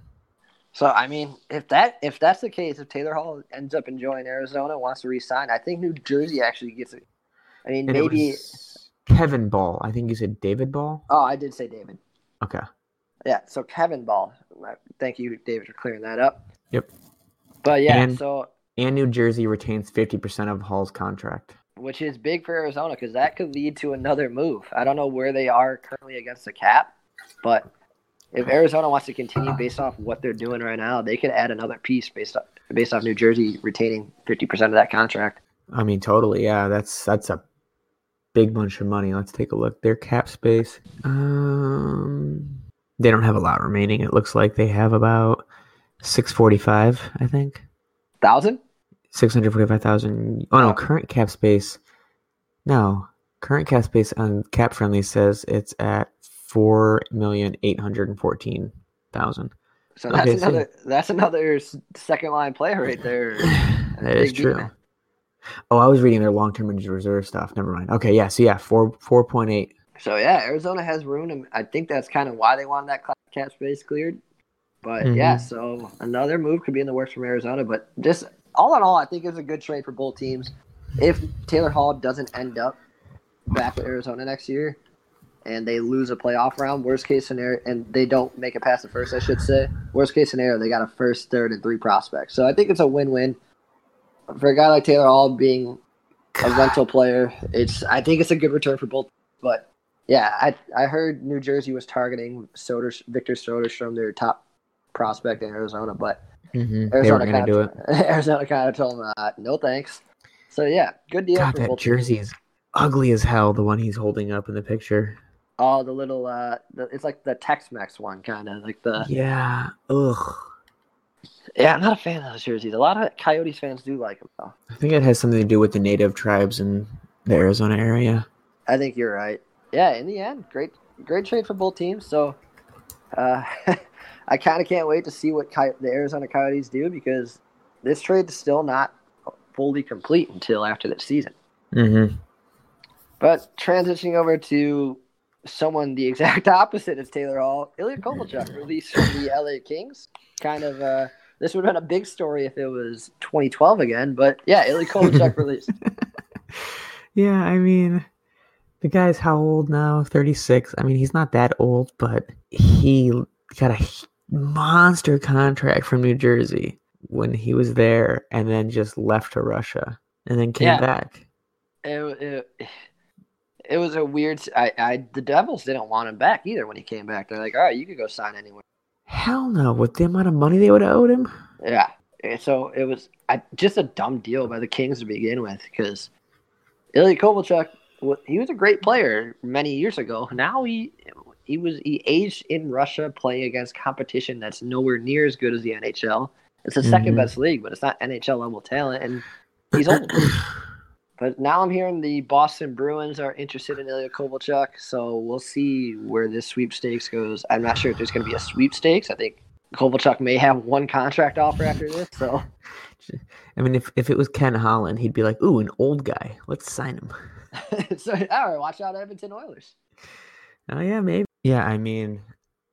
Speaker 1: So I mean, if that if that's the case, if Taylor Hall ends up enjoying Arizona, wants to resign, I think New Jersey actually gets it. I mean,
Speaker 2: And it
Speaker 1: maybe.
Speaker 2: was Kevin Bahl. I think you said David Bahl.
Speaker 1: Oh, I did say David.
Speaker 2: Okay.
Speaker 1: Yeah, so Kevin Bahl. Uh, thank you, David, for clearing that up.
Speaker 2: Yep.
Speaker 1: But yeah,
Speaker 2: And-
Speaker 1: so
Speaker 2: And New Jersey retains 50% of Hall's contract.
Speaker 1: which is big for Arizona because that could lead to another move. I don't know where they are currently against the cap, but if Arizona wants to continue based off what they're doing right now, they could add another piece based off based off New Jersey retaining fifty percent of that contract.
Speaker 2: I mean, totally. Yeah, that's that's a big bunch of money. Let's take a look. Their cap space. Um, they don't have a lot remaining. It looks like they have about 645, I think.
Speaker 1: Thousand?
Speaker 2: 645,000. Oh no,
Speaker 1: Oh.
Speaker 2: current cap space. No, current cap space on Cap Friendly says it's at 4,814,000.
Speaker 1: So that's
Speaker 2: Okay, so-
Speaker 1: another that's another second line player right there. *sighs*
Speaker 2: That is true.
Speaker 1: defense.
Speaker 2: Oh, I was reading their long-term injured reserve stuff. Never mind. Okay, yeah. So yeah, four four point eight
Speaker 1: So yeah, Arizona has room, and I think that's kind of why they wanted that cap space cleared. But
Speaker 2: Mhm.
Speaker 1: yeah, so another move could be in the works from Arizona. But just all in all, I think it's a good trade for both teams. If Taylor Hall doesn't end up back with Arizona next year, and they lose a playoff round, worst case scenario, and they don't make it past the first, I should say. Worst case scenario, they got a first, third, and three prospects. So I think it's a win-win for a guy like Taylor Hall being a rental player. It's I think it's a good return for both. But yeah, I I heard New Jersey was targeting Soder, Victor Soderstrom, their top prospect in Arizona, but
Speaker 2: Mhm.
Speaker 1: Arizona kind of. *laughs* Arizona kind of told them uh, no thanks. So yeah, good deal
Speaker 2: God,
Speaker 1: for
Speaker 2: that
Speaker 1: both.
Speaker 2: jersey is ugly as hell. The one he's holding up in the picture.
Speaker 1: Oh, the little uh, the, it's like the Tex-Mex one, kind of like the
Speaker 2: Yeah. Ugh.
Speaker 1: Yeah. I'm not a fan of those jerseys. A lot of Coyotes fans do like them though.
Speaker 2: I think it has something to do with the native tribes in the Arizona area.
Speaker 1: I think you're right. Yeah, in the end, great great trade for both teams. So uh, *laughs* I kind of can't wait to see what Coy- the Arizona Coyotes do because this trade is still not fully complete until after the season.
Speaker 2: Mm-hmm.
Speaker 1: But transitioning over to someone the *laughs* exact opposite of Taylor Hall, Ilya Kovalchuk released from the LA Kings. Kind of uh, this would have been a big story if it was 2012 again, but yeah, Ilya Kovalchuk released. *laughs*
Speaker 2: Yeah, I mean, the guy's how old now? 36. I mean, he's not that old, but he got a monster contract from New Jersey when he was there and then just left to Russia and then came
Speaker 1: Yeah.
Speaker 2: back.
Speaker 1: it, it, it was a weird. I, I the Devils didn't want him back either when he came back. They're like, all right, you could go sign anywhere.
Speaker 2: Hell no. With the amount of money they would have owed him?
Speaker 1: Yeah. So it was just a dumb deal by the Kings to begin with because Ilya Kovalchuk, he was a great player many years ago. Now he he was he aged in Russia playing against competition that's nowhere near as good as the NHL. It's the second
Speaker 2: Mhm.
Speaker 1: best league, but it's not NHL level talent, and he's old. *clears throat* But now I'm hearing the Boston Bruins are interested in Ilya Kovalchuk, so we'll see where this sweepstakes goes. I'm not sure if there's going to be a sweepstakes. I think Kovalchuk may have one contract offer after this. So
Speaker 2: I mean, if, if it was Ken Holland, he'd be like, ooh, an old guy. Let's sign him. *laughs* *laughs*
Speaker 1: so all right, watch out, Edmonton Oilers.
Speaker 2: Oh, yeah, maybe. Yeah, I mean,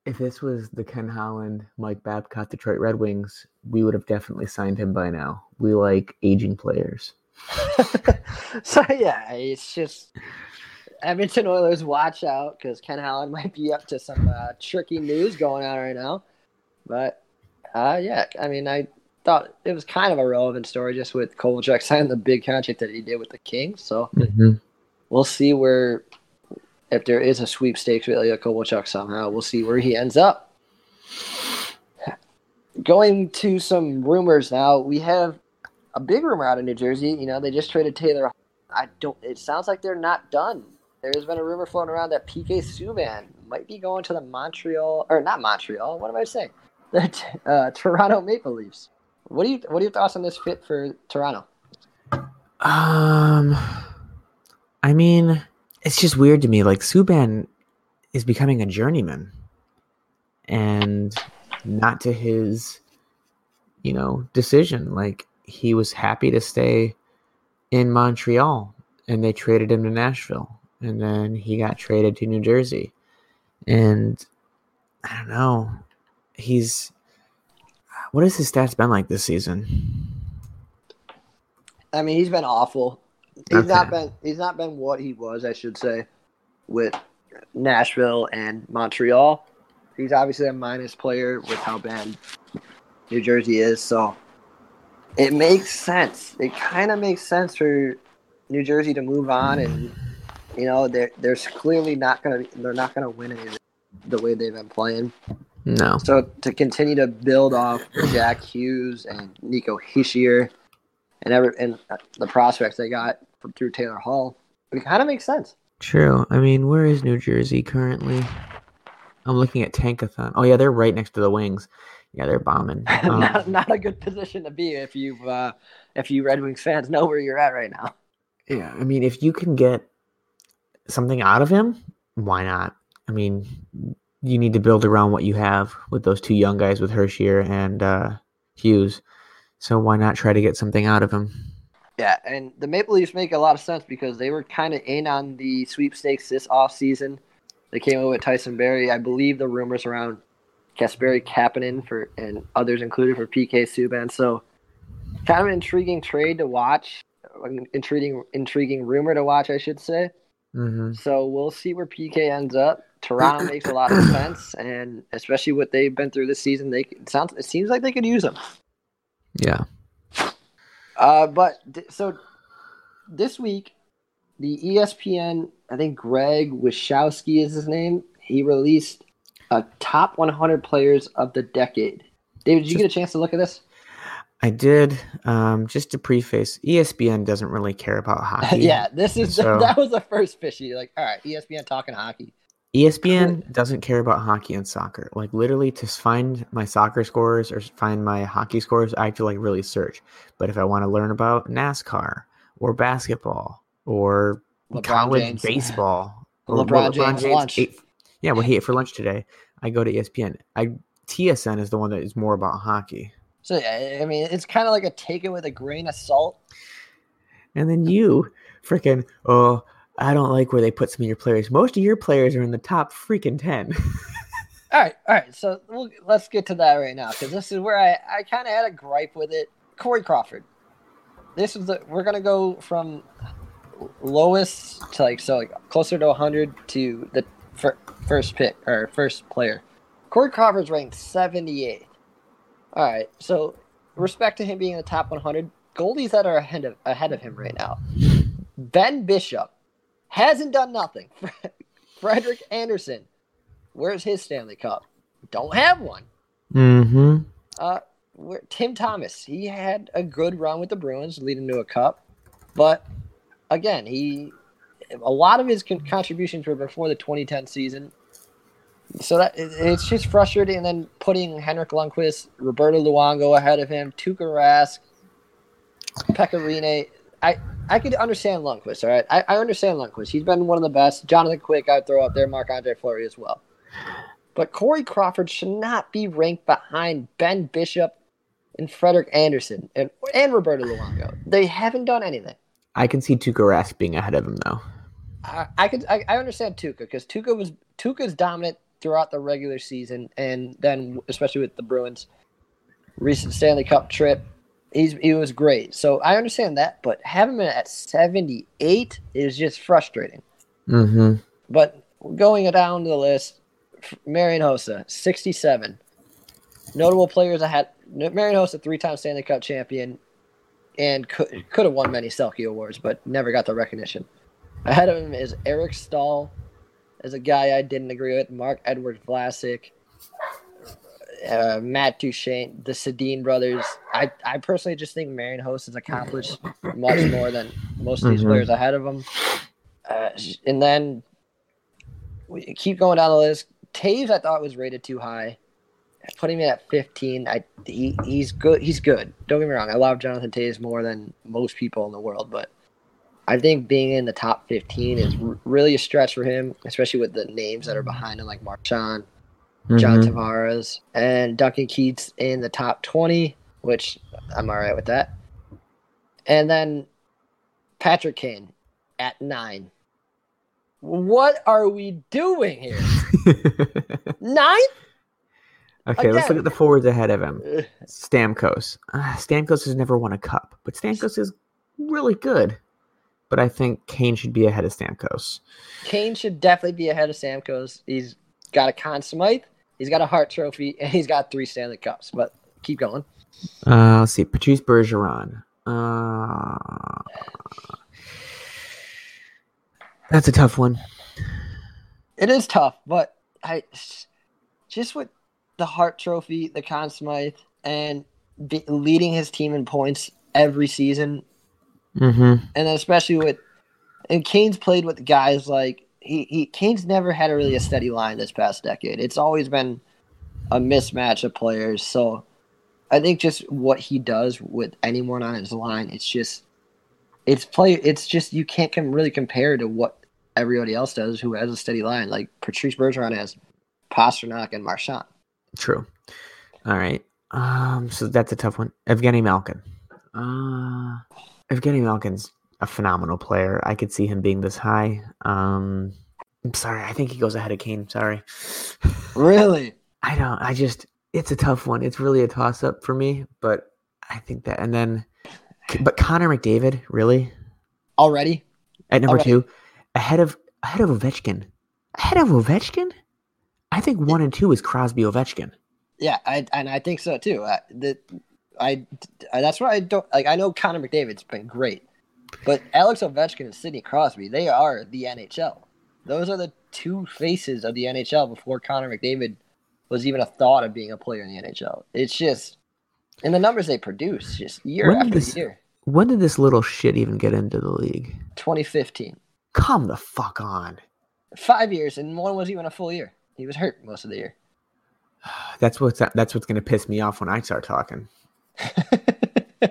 Speaker 2: if this was the Ken Holland, Mike Babcock, Detroit Red Wings, we would have definitely signed him by now. We like aging players. *laughs*
Speaker 1: so yeah, it's just Edmonton Oilers. Watch out because Ken Holland *laughs* might be up to some uh, tricky news going on right now. But uh, yeah, I mean, I thought it was kind of a relevant story just with Kovalchuk *laughs* signing the big contract that he did with the Kings. So we'll see where if there is a sweepstakes with Ilya Kovalchuk somehow. We'll see where he ends up. Going to some rumors now, we have a big rumor out of New Jersey. You know, they just traded Taylor. I don't. It sounds like they're not done. There's been a rumor floating around that PK Subban might be going to the Montreal or not Montreal. What am I saying? *laughs* The uh, Toronto Maple Leafs. What do you What are your thoughts on this fit for Toronto?
Speaker 2: Um, I mean, it's just weird to me. Like Subban is becoming a journeyman, and not to his, you know, decision. Like he was happy to stay in Montreal, and they traded him to Nashville, and then he got traded to New Jersey, and I don't know. He's what has his stats been like this season?
Speaker 1: I mean, he's been awful. He's not been he's not been what he was, I should say, with Nashville and Montreal. He's obviously a minus player with how bad New Jersey is, so it makes sense. It kind of makes sense for New Jersey to move on, and you know, they're there's clearly not gonna they're not gonna win anything the way they've been playing.
Speaker 2: No.
Speaker 1: So to continue to build off Jack Hughes and Nico Hischier and every and uh, the prospects they got from, through Taylor Hall, it kind of makes sense.
Speaker 2: True. I mean, where is New Jersey currently? I'm looking at Tankathon. Oh yeah, they're right next to the Wings. Yeah, they're bombing. *laughs* Um,
Speaker 1: not, not a good position to be if you uh, if you Red Wings fans know where you're at right now.
Speaker 2: yeah, I mean, if you can get something out of him, why not? I mean, you need to build around what you have with those two young guys with Hischier and uh, Hughes. So why not try to get something out of him?
Speaker 1: Yeah, and the Maple Leafs make a lot of sense because they were kind of in on the sweepstakes this off season. They came over with Tyson Barrie. I believe the rumors around Kasperi Kapanen for and others included for PK Subban. So kind of an intriguing trade to watch, intriguing intriguing rumor to watch, I should say.
Speaker 2: Mm-hmm.
Speaker 1: So we'll see where PK ends up. Toronto makes a lot of sense, and especially what they've been through this season, they it sounds it seems like they could use them.
Speaker 2: Yeah.
Speaker 1: Uh, but th- so this week, the ESPN, I think Greg Wyshowski is his name. He released a top 100 players of the decade. David, did you get a chance to look at this?
Speaker 2: I did. Um, just to preface, ESPN doesn't really care about *laughs* hockey.
Speaker 1: yeah, this is
Speaker 2: So- *laughs*
Speaker 1: that was the first fishy. Like, all right, ESPN talking hockey.
Speaker 2: ESPN doesn't care about hockey and soccer. Like literally, to find my soccer scores or find my hockey scores, I have to like really search. But if I want to learn about NASCAR or basketball or
Speaker 1: LeBron
Speaker 2: college
Speaker 1: James.
Speaker 2: baseball, *laughs* or
Speaker 1: LeBron
Speaker 2: what
Speaker 1: James lunch.
Speaker 2: Yeah, ate for lunch today, I go to ESPN. I TSN is the one that is more about hockey.
Speaker 1: So yeah, I mean, it's kind of like a take it with a grain of salt.
Speaker 2: And then you freaking, oh, I don't like where they put some of your players. Most of your players are in the top freaking 10. *laughs*
Speaker 1: All right, all right. So we'll, let's get to that right now because this is where I, I kind of had a gripe with it. Corey Crawford. This is the we're gonna go from lowest to like so like closer to 100 to the fir- first pick or first player. Corey Crawford's ranked 78th. All right, so respect to him being in the top 100. Goldies that are ahead of ahead of him right now. Ben Bishop hasn't done nothing. *laughs* Frederik Andersen, where's his Stanley Cup? Don't have one.
Speaker 2: mm-hmm.
Speaker 1: Uh, where, Tim Thomas, he had a good run with the Bruins, leading to a cup, but again, he a lot of his con- contributions were before the 2010 season. So that it's just frustrating. And then putting Henrik Lundqvist, Roberto Luongo ahead of him, Tuukka Rask, Pekka Rinne. I I could understand Lundqvist. All right, I, I understand Lundqvist. He's been one of the best. Jonathan Quick, I'd throw up there. Marc Andre Fleury as well. But Corey Crawford should not be ranked behind Ben Bishop and Frederik Andersen and and Roberto Luongo. They haven't done anything.
Speaker 2: I can see Tuukka Rask being ahead of him, though.
Speaker 1: I, I could I, I understand Tuukka because Tuukka was Tuukka's dominant throughout the regular season and then especially with the Bruins recent Stanley Cup trip. He's he was great. So I understand that, but having him at 78 is just frustrating.
Speaker 2: Mm-hmm.
Speaker 1: But going down the list, Marian Hossa, 67. Notable players I had Marian Hossa, three-time Stanley Cup champion, and could could have won many Selke awards, but never got the recognition. Ahead of him is Eric Staal, as a guy I didn't agree with. Marc-Edouard Vlasic, uh, Matt Duchene, the Sedin brothers. I, I personally just think Marian Hossa has accomplished much more than most of these
Speaker 2: Mhm.
Speaker 1: players ahead of him. Uh, and then we keep going down the list. Toews, I thought was rated too high. Putting him at 15, I he, he's good. He's good. Don't get me wrong. I love Jonathan Toews more than most people in the world, but I think being in the top 15 is r- really a stretch for him, especially with the names that are behind him, like Marchand, John
Speaker 2: Mhm.
Speaker 1: Tavares, and Duncan Keith's in the top 20, which I'm all right with that. And then Patrick Kane at nine. What are we doing here? *laughs* Nine?
Speaker 2: okay, let's look at the forwards ahead of him. Stamkos. Uh, Stamkos has never won a cup, but Stamkos is really good. But I think Kane should be ahead of Stamkos.
Speaker 1: Kane should definitely be ahead of Stamkos. He's got a Conn Smythe, he's got a Hart Trophy, *laughs* and he's got three Stanley Cups. But keep going.
Speaker 2: Uh, let's see. Patrice Bergeron. Uh, that's a tough one.
Speaker 1: It is tough, but I just with the Hart Trophy, the Conn Smythe, and be, leading his team in points every season,
Speaker 2: Mm-hmm.
Speaker 1: and especially with and Kane's played with guys like he, he Kane's never had a really a steady line this past decade. It's always been a mismatch of players. So I think just what he does with anyone on his line, it's just it's play. It's just you can't com- really compare to what everybody else does who has a steady line. Like Patrice Bergeron has Pastrnak and Marchand.
Speaker 2: True. All right. Um. So that's a tough one. Evgeny Malkin. Uh. Evgeny Malkin's a phenomenal player. I could see him being this high. Um, I'm sorry. I think he goes ahead of Kane. Sorry.
Speaker 1: Really? *laughs*
Speaker 2: I don't. I just. It's a tough one. It's really a toss up for me. But I think that, and then, but Connor McDavid, really
Speaker 1: Already?
Speaker 2: at number
Speaker 1: Already.
Speaker 2: two, ahead of ahead of Ovechkin, ahead of Ovechkin. I think one and two is Crosby Ovechkin.
Speaker 1: Yeah, I and I think so too. I, the, I, I that's why I don't like. I know Connor McDavid's been great, but Alex Ovechkin and Sidney Crosby, they are the NHL. Those are the two faces of the NHL before Connor McDavid was even a thought of being a player in the NHL. It's just, and the numbers they produce, just year
Speaker 2: When
Speaker 1: after
Speaker 2: this-
Speaker 1: year.
Speaker 2: When did this little shit even get into the league?
Speaker 1: 2015,
Speaker 2: Come the fuck on.
Speaker 1: five years, and one was even a full year. He was hurt most of the year. *sighs*
Speaker 2: That's what's that's what's gonna piss me off when I start talking. *laughs*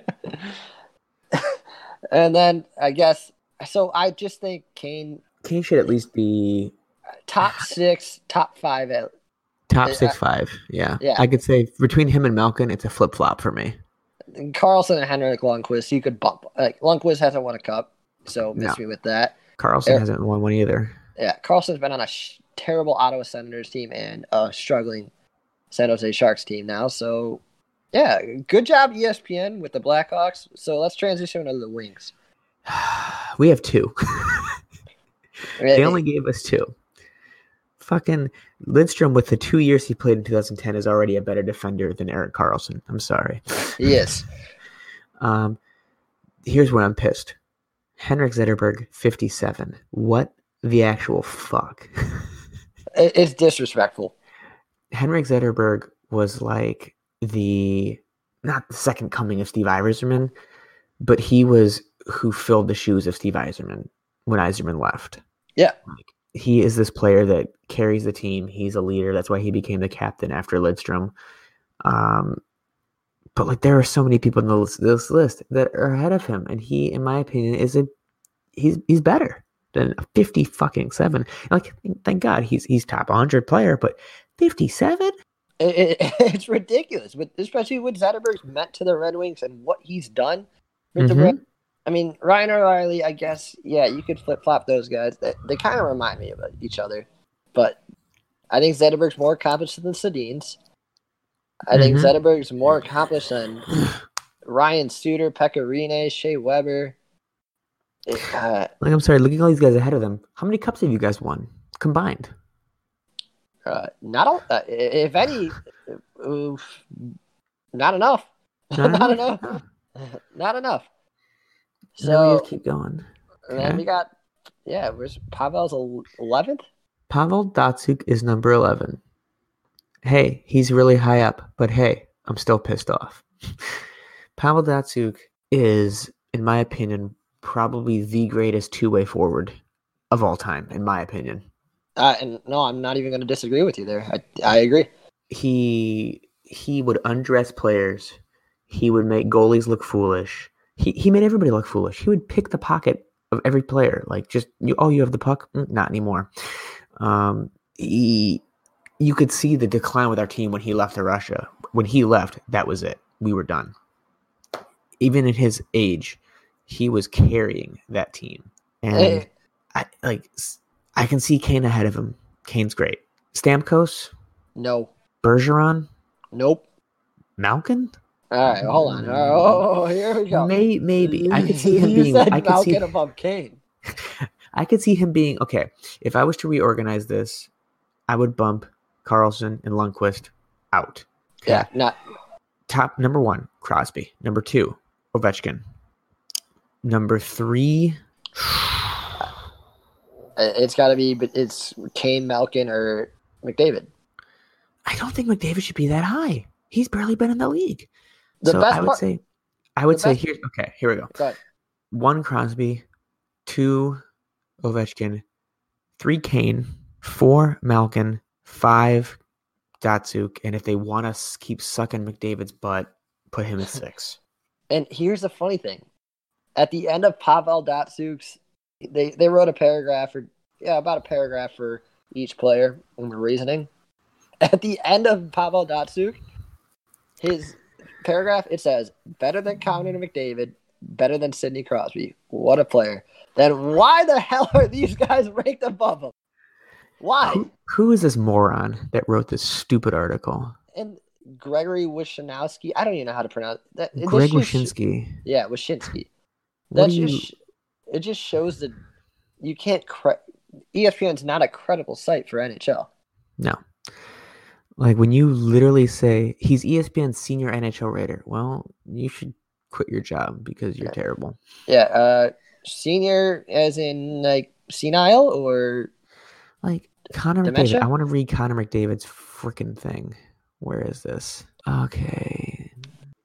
Speaker 1: and then I guess so. I just think Kane
Speaker 2: Kane should at least be
Speaker 1: top *sighs* six, top five at
Speaker 2: top six five. Yeah.
Speaker 1: yeah.
Speaker 2: I could say between him and Malkin, it's a flip flop for me.
Speaker 1: Karlsson and Henrik Lundqvist. You could bump like Lundqvist hasn't won a cup, so miss
Speaker 2: No.
Speaker 1: me with that.
Speaker 2: Karlsson
Speaker 1: Eric-
Speaker 2: hasn't won one either.
Speaker 1: Yeah, Karlsson's been on a sh- terrible Ottawa Senators team and a struggling San Jose Sharks team now. So yeah, good job ESPN with the Blackhawks. So let's transition to the Wings. *sighs*
Speaker 2: we have two. *laughs* they only gave us two. Fucking Lidstrom with the two years he played in 2010 is already a better defender than Erik Karlsson. I'm sorry.
Speaker 1: yes. *sighs*
Speaker 2: Um, here's where I'm pissed. Henrik Zetterberg, 57. What the actual fuck? *laughs*
Speaker 1: It's disrespectful.
Speaker 2: Henrik Zetterberg was like the not the second coming of Steve Yzerman, but he was who filled the shoes of Steve Yzerman when Yzerman left.
Speaker 1: Yeah.
Speaker 2: Like, he is this player that carries the team. He's a leader. That's why he became the captain after Lidstrom. Um, but like there are so many people in this, this list that are ahead of him, and he, in my opinion, is a he's he's better than fifty fucking seven. Like thank God he's he's top hundred player, but fifty seven.
Speaker 1: It, it, *laughs* it's ridiculous, but especially what Zetterberg's meant to the Red Wings and what he's done with the
Speaker 2: Mhm.
Speaker 1: Red. I mean, Ryan O'Reilly. I guess yeah, you could flip flop those guys. They, they kind of remind me of each other, but I think Zetterberg's more accomplished than Sedin's. I think
Speaker 2: Mhm.
Speaker 1: Zetterberg's more accomplished than Ryan Suter, Pekka Rinne, Shea Weber. It, uh,
Speaker 2: Like I'm sorry, looking at all these guys ahead of them. How many cups have you guys won combined?
Speaker 1: Uh, not all, uh, if any, oof, not enough. *laughs* Not enough. Not enough.
Speaker 2: So we just keep going.
Speaker 1: and
Speaker 2: okay.
Speaker 1: we got yeah, where's Pavel's eleventh?
Speaker 2: Pavel Datsyuk is number 11. Hey, he's really high up, but hey, I'm still pissed off. *laughs* Pavel Datsyuk is, in my opinion, probably the greatest two way forward of all time, in my opinion.
Speaker 1: Uh, and no, I'm not even going to disagree with you there. I, I agree.
Speaker 2: He he would undress players. He would make goalies look foolish. He he made everybody look foolish. He would pick the pocket of every player. Like just you oh you have the puck? Mm, not anymore. Um he you could see the decline with our team when he left to Russia. When he left, that was it. We were done. Even at his age, he was carrying that team. And
Speaker 1: Eh,
Speaker 2: I like I can see Kane ahead of him. Kane's great. Stamkos,
Speaker 1: no,
Speaker 2: Bergeron,
Speaker 1: nope.
Speaker 2: Malkin?
Speaker 1: All right, hold on. Oh, here we go.
Speaker 2: May, maybe I could see *laughs* him being. I could see.
Speaker 1: Above Kane. *laughs*
Speaker 2: I could see him being okay. If I was to reorganize this, I would bump Carlson and Lundqvist out. Okay.
Speaker 1: Yeah, not
Speaker 2: Top number one, Crosby. Number two, Ovechkin. Number three, Uh,
Speaker 1: it's got to be. But it's Kane, Malkin, or McDavid.
Speaker 2: I don't think McDavid should be that high. He's barely been in the league.
Speaker 1: The
Speaker 2: so
Speaker 1: best
Speaker 2: I would
Speaker 1: part-
Speaker 2: say, I would say here. Okay, here we go.
Speaker 1: Go.
Speaker 2: One Crosby, two Ovechkin, three Kane, four Malkin, five Datsyuk, and if they want to keep sucking McDavid's butt, put him at *laughs* six.
Speaker 1: And here's the funny thing: at the end of Pavel Datsyuk's, they they wrote a paragraph or yeah, about a paragraph for each player and the reasoning. *laughs* At the end of Pavel Datsyuk, his paragraph it says better than Connor McDavid, better than Sidney Crosby. What a player. Then why the hell are these guys *laughs* ranked above him? Why?
Speaker 2: Who, who is this moron that wrote this stupid article?
Speaker 1: And Gregory Wishnowski. I don't even know how to pronounce that.
Speaker 2: Greg Wyshynski.
Speaker 1: Yeah, Wyshynski.
Speaker 2: What do you-
Speaker 1: just it just shows that you can't. Cre- ESPN's not a credible site for NHL.
Speaker 2: No. Like when you literally say he's ESPN's senior NHL writer, well, you should quit your job because you're
Speaker 1: Yeah.
Speaker 2: terrible.
Speaker 1: Yeah, uh, senior as in like senile or
Speaker 2: Like Connor
Speaker 1: Dementia?
Speaker 2: McDavid. I want to read Connor McDavid's freaking thing. Where is this? Okay.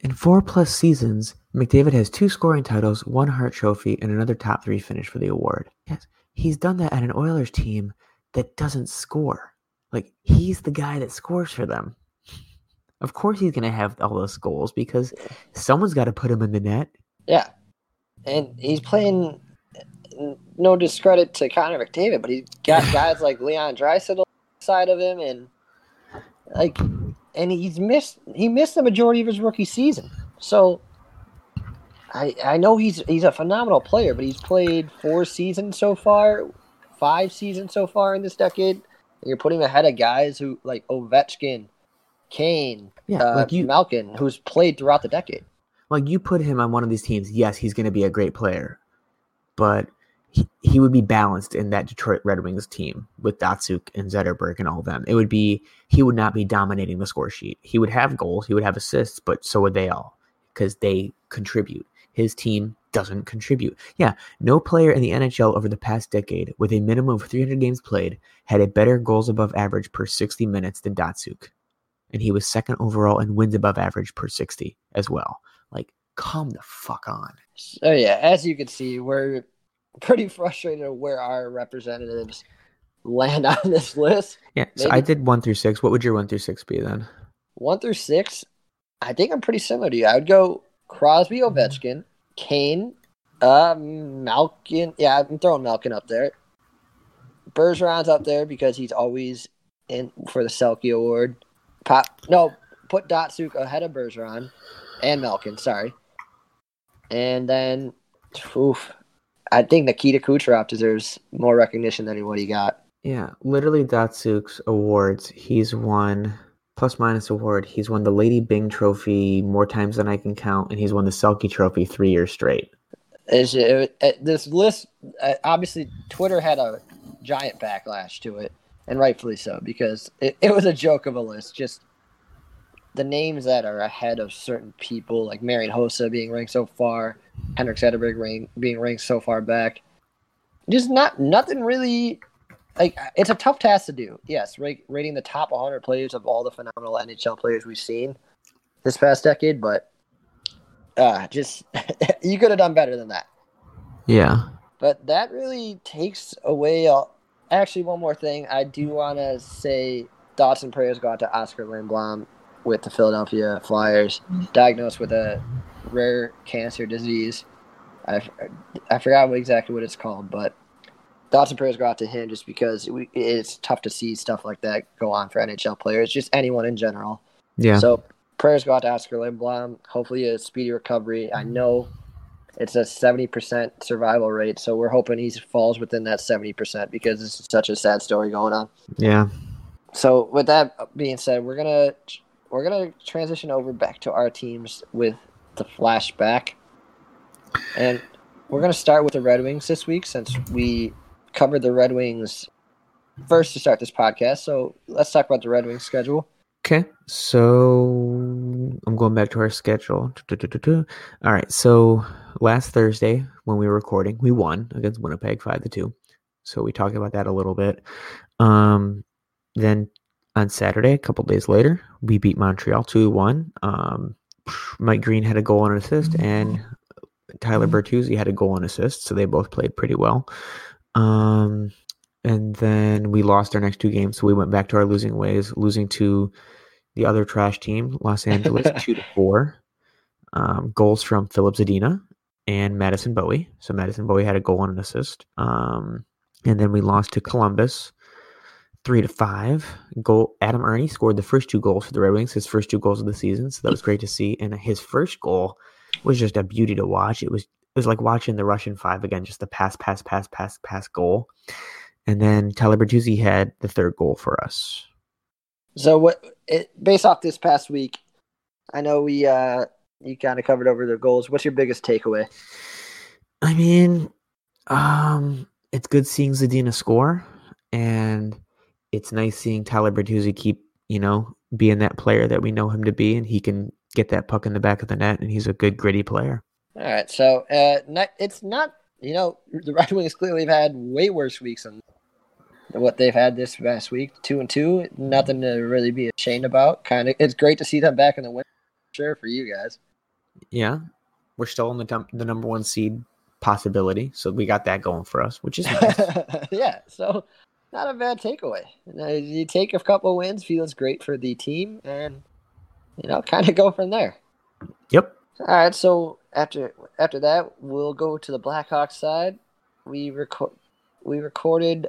Speaker 2: In four plus seasons, McDavid has two scoring titles, one Hart Trophy, and another top three finish for the award. Yes, he's done that at an Oilers team that doesn't score. Like he's the guy that scores for them. Of course, he's gonna have all those goals because someone's got to put him in the net.
Speaker 1: yeah, and he's playing. No discredit to Connor McDavid, but he's got *laughs* guys like Leon Draisaitl side of him, and like, and he's missed. He missed the majority of his rookie season. So, I I know he's he's a phenomenal player, but he's played four seasons so far, five seasons so far in this decade. And you're putting him ahead of guys who like Ovechkin, Kane,
Speaker 2: Yeah,
Speaker 1: uh,
Speaker 2: like you,
Speaker 1: Malkin, who's played throughout the decade.
Speaker 2: like you put him on one of these teams, yes, he's going to be a great player, but he, he would be balanced in that Detroit Red Wings team with Datsyuk and Zetterberg and all of them. It would be he would not be dominating the score sheet. He would have goals, he would have assists, but so would they all because they contribute. His team doesn't contribute. Yeah, no player in the NHL over the past decade with a minimum of 300 games played had a better goals above average per 60 minutes than Datsyuk. And he was second overall in wins above average per 60 as well. Like, come the fuck on.
Speaker 1: So yeah, as you can see, we're pretty frustrated where our representatives land on this list.
Speaker 2: Yeah, so
Speaker 1: Maybe-
Speaker 2: I did one through six. What would your one through six be then?
Speaker 1: One through six, I think I'm pretty similar to you. I would go Crosby, Ovechkin, Kane, uh, Malkin. Yeah, I'm throwing Malkin up there. Bergeron's up there because he's always in for the Selke Award. Pop, no, put Datsyuk ahead of Bergeron and Malkin. Sorry, and then, oof, I think Nikita Kucherov deserves more recognition than what he got.
Speaker 2: Yeah, literally Datsyuk's awards. He's won plus minus award. He's won the Lady Byng Trophy more times than I can count, and he's won the Selke Trophy three years straight.
Speaker 1: Is it, it- this list? Uh, obviously, Twitter had a giant backlash to it, and rightfully so because it, it was a joke of a list. Just the names that are ahead of certain people, like Marian Hossa being ranked so far, Henrik Zetterberg being ranked so far back. Just not nothing really. Like it's a tough task to do. Yes, rating the top 100 players of all the phenomenal NHL players we've seen this past decade, but uh, just *laughs* you could have done better than that.
Speaker 2: Yeah.
Speaker 1: But that really takes away. All... Actually, one more thing. I do want to say thoughts and prayers go out to Oskar Lindblom with the Philadelphia Flyers, diagnosed with a rare cancer disease. I, I forgot exactly what it's called, but thoughts and prayers go out to him just because we, it's tough to see stuff like that go on for NHL players, just anyone in general.
Speaker 2: Yeah.
Speaker 1: So prayers go out to Oskar Lindblom. Hopefully a speedy recovery. I know it's a seventy percent survival rate, so we're hoping he falls within that seventy percent because this is such a sad story going on.
Speaker 2: yeah.
Speaker 1: So with that being said, we're gonna we're gonna transition over back to our teams with the flashback, and we're gonna start with the Red Wings this week since we covered the Red Wings first to start this podcast. So let's talk about the Red Wings schedule.
Speaker 2: Okay, so I'm going back to our schedule. All right, so last Thursday when we were recording, we won against Winnipeg five to two. So we talked about that a little bit. Um, then on Saturday, a couple days later, we beat Montreal two one. Um, Mike Green had a goal and an assist, and Tyler Bertuzzi had a goal and assist. So they both played pretty well. Um, and then we lost our next two games, so we went back to our losing ways, losing to the other trash team, Los *laughs* Angeles, two to four. Um, goals from Filip Zadina and Madison Bowey. So Madison Bowey had a goal and an assist. Um, and then we lost to Columbus, three to five. Goal. Adam Erne scored the first two goals for the Red Wings, his first two goals of the season. So that was great to see. And his first goal was just a beauty to watch. It was was like watching the Russian Five again, just the pass, pass, pass, pass, pass goal, and then Tyler Bertuzzi had the third goal for us.
Speaker 1: So what? It, based off this past week, I know we uh you kind of covered over the goals. What's your biggest takeaway?
Speaker 2: I mean, um, it's good seeing Zadina score, and it's nice seeing Tyler Bertuzzi keep, you know, being that player that we know him to be, and he can get that puck in the back of the net, and he's a good gritty player.
Speaker 1: All right, so uh, not, it's not you know the *laughs* Red Wings clearly have had way worse weeks than what they've had this past week. Two and two, nothing to really be ashamed about. Kind of, it's great to see them back in the win. Sure for you guys.
Speaker 2: Yeah, we're still in the the number one seed possibility, so we got that going for us, which is nice. *laughs*
Speaker 1: yeah. So not a bad takeaway. You take a couple wins, feels great for the team, and you know, kind of go from there.
Speaker 2: Yep.
Speaker 1: All right. So after after that, we'll go to the Blackhawks side. We record we recorded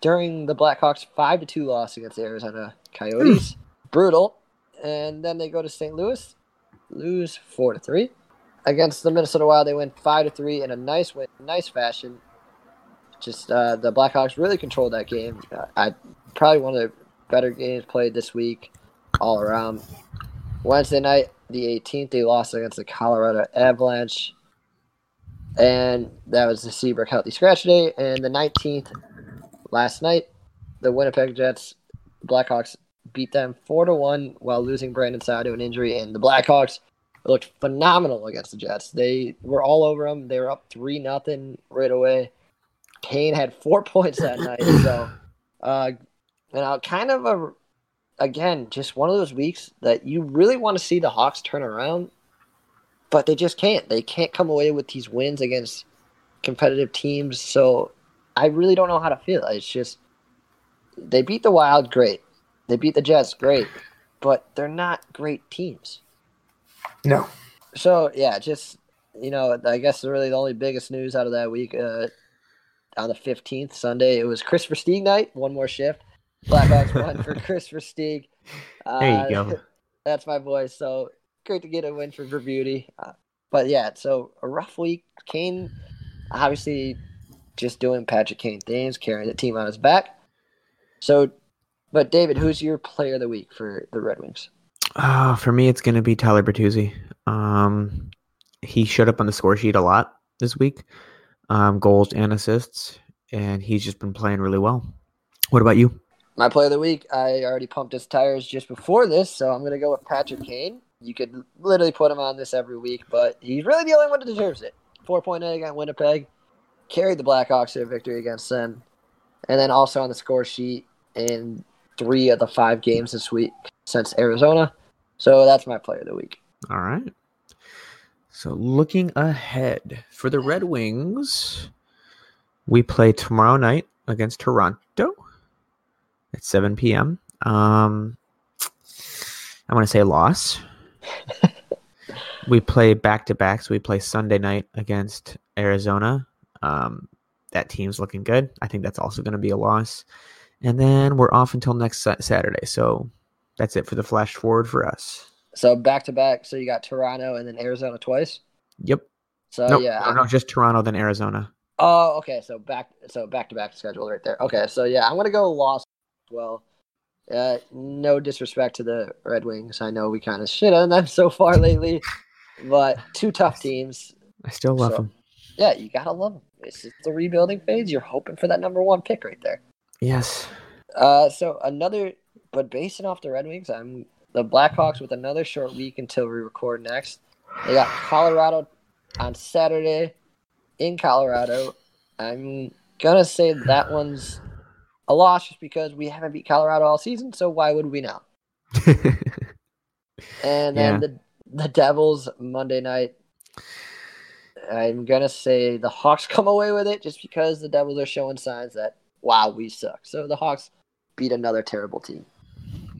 Speaker 1: during the Blackhawks five to two loss against the Arizona Coyotes. Brutal. And then they go to St. Louis, lose four to three. Against the Minnesota Wild, they win five to three in a nice win, nice fashion. Just uh, the Blackhawks really controlled that game. Uh, I probably one of the better games played this week, all around. Wednesday night, the 18th, they lost against the Colorado Avalanche, and that was the Seabrook healthy scratch day. And the 19th, last night, the Winnipeg Jets, Blackhawks beat them four to one while losing Brandon Saad to an injury, and the Blackhawks looked phenomenal against the Jets. They were all over them. They were up three nothing right away. Kane had four *laughs* points that night, so uh, you know, kind of a again just one of those weeks that you really want to see the Hawks turn around, but they just can't. They can't come away with these wins against competitive teams. So I really don't know how to feel. It's just they beat the Wild, great. They beat the Jets, great, but they're not great teams.
Speaker 2: No.
Speaker 1: So yeah, just you know, I guess really the only biggest news out of that week uh, on the fifteenth Sunday it was Kris Versteeg night. One more shift. Blackhawks won for *laughs* Kris Versteeg.
Speaker 2: Uh, there you go. *laughs*
Speaker 1: That's my boy. So great to get a win for Beauty. Uh, but yeah, so a rough week. Kane obviously just doing Patrick Kane things, carrying the team on his back. So, but David, who's your player of the week for the Red Wings?
Speaker 2: Uh, for me, it's going to be Tyler Bertuzzi. Um, he showed up on the score sheet a lot this week, um, goals and assists, and he's just been playing really well. What about you?
Speaker 1: My play of the week, I already pumped his tires just before this, so I'm going to go with Patrick Kane. You could literally put him on this every week, but he's really the only one that deserves it. 4.8 against Winnipeg carried the Blackhawks to a victory against them, and then also on the score sheet in three of the five games this week since Arizona. So that's my player of the week.
Speaker 2: All right. So looking ahead for the Red Wings, we play tomorrow night against Toronto at 7 p.m. Um, I want to say loss. *laughs* we play back to back, so we play Sunday night against Arizona um, that team's looking good. I think that's also going to be a loss. And then we're off until next Saturday. So that's it for the flash forward for us.
Speaker 1: So back to back. So you got Toronto and then Arizona twice.
Speaker 2: Yep.
Speaker 1: So
Speaker 2: nope,
Speaker 1: yeah,
Speaker 2: no, no, just Toronto then Arizona.
Speaker 1: Oh, okay. So back, so back to back schedule right there. Okay, so yeah, I'm gonna go loss. Well, uh, no disrespect to the Red Wings. I know we kind of shit on them *laughs* so far lately, but two tough teams.
Speaker 2: I still love so, them.
Speaker 1: Yeah, you gotta love them. It's the rebuilding phase. You're hoping for that number one pick right there.
Speaker 2: Yes.
Speaker 1: Uh, so another, but basing off the Red Wings, I'm the Blackhawks with another short week until we record next. They got Colorado on Saturday in Colorado. I'm gonna say that one's a loss just because we haven't beat Colorado all season. So why would we now? *laughs* and then yeah. the the Devils Monday night I'm gonna say the Hawks *laughs* come away with it just because the Devils are showing signs that wow we suck. So the Hawks beat another terrible team.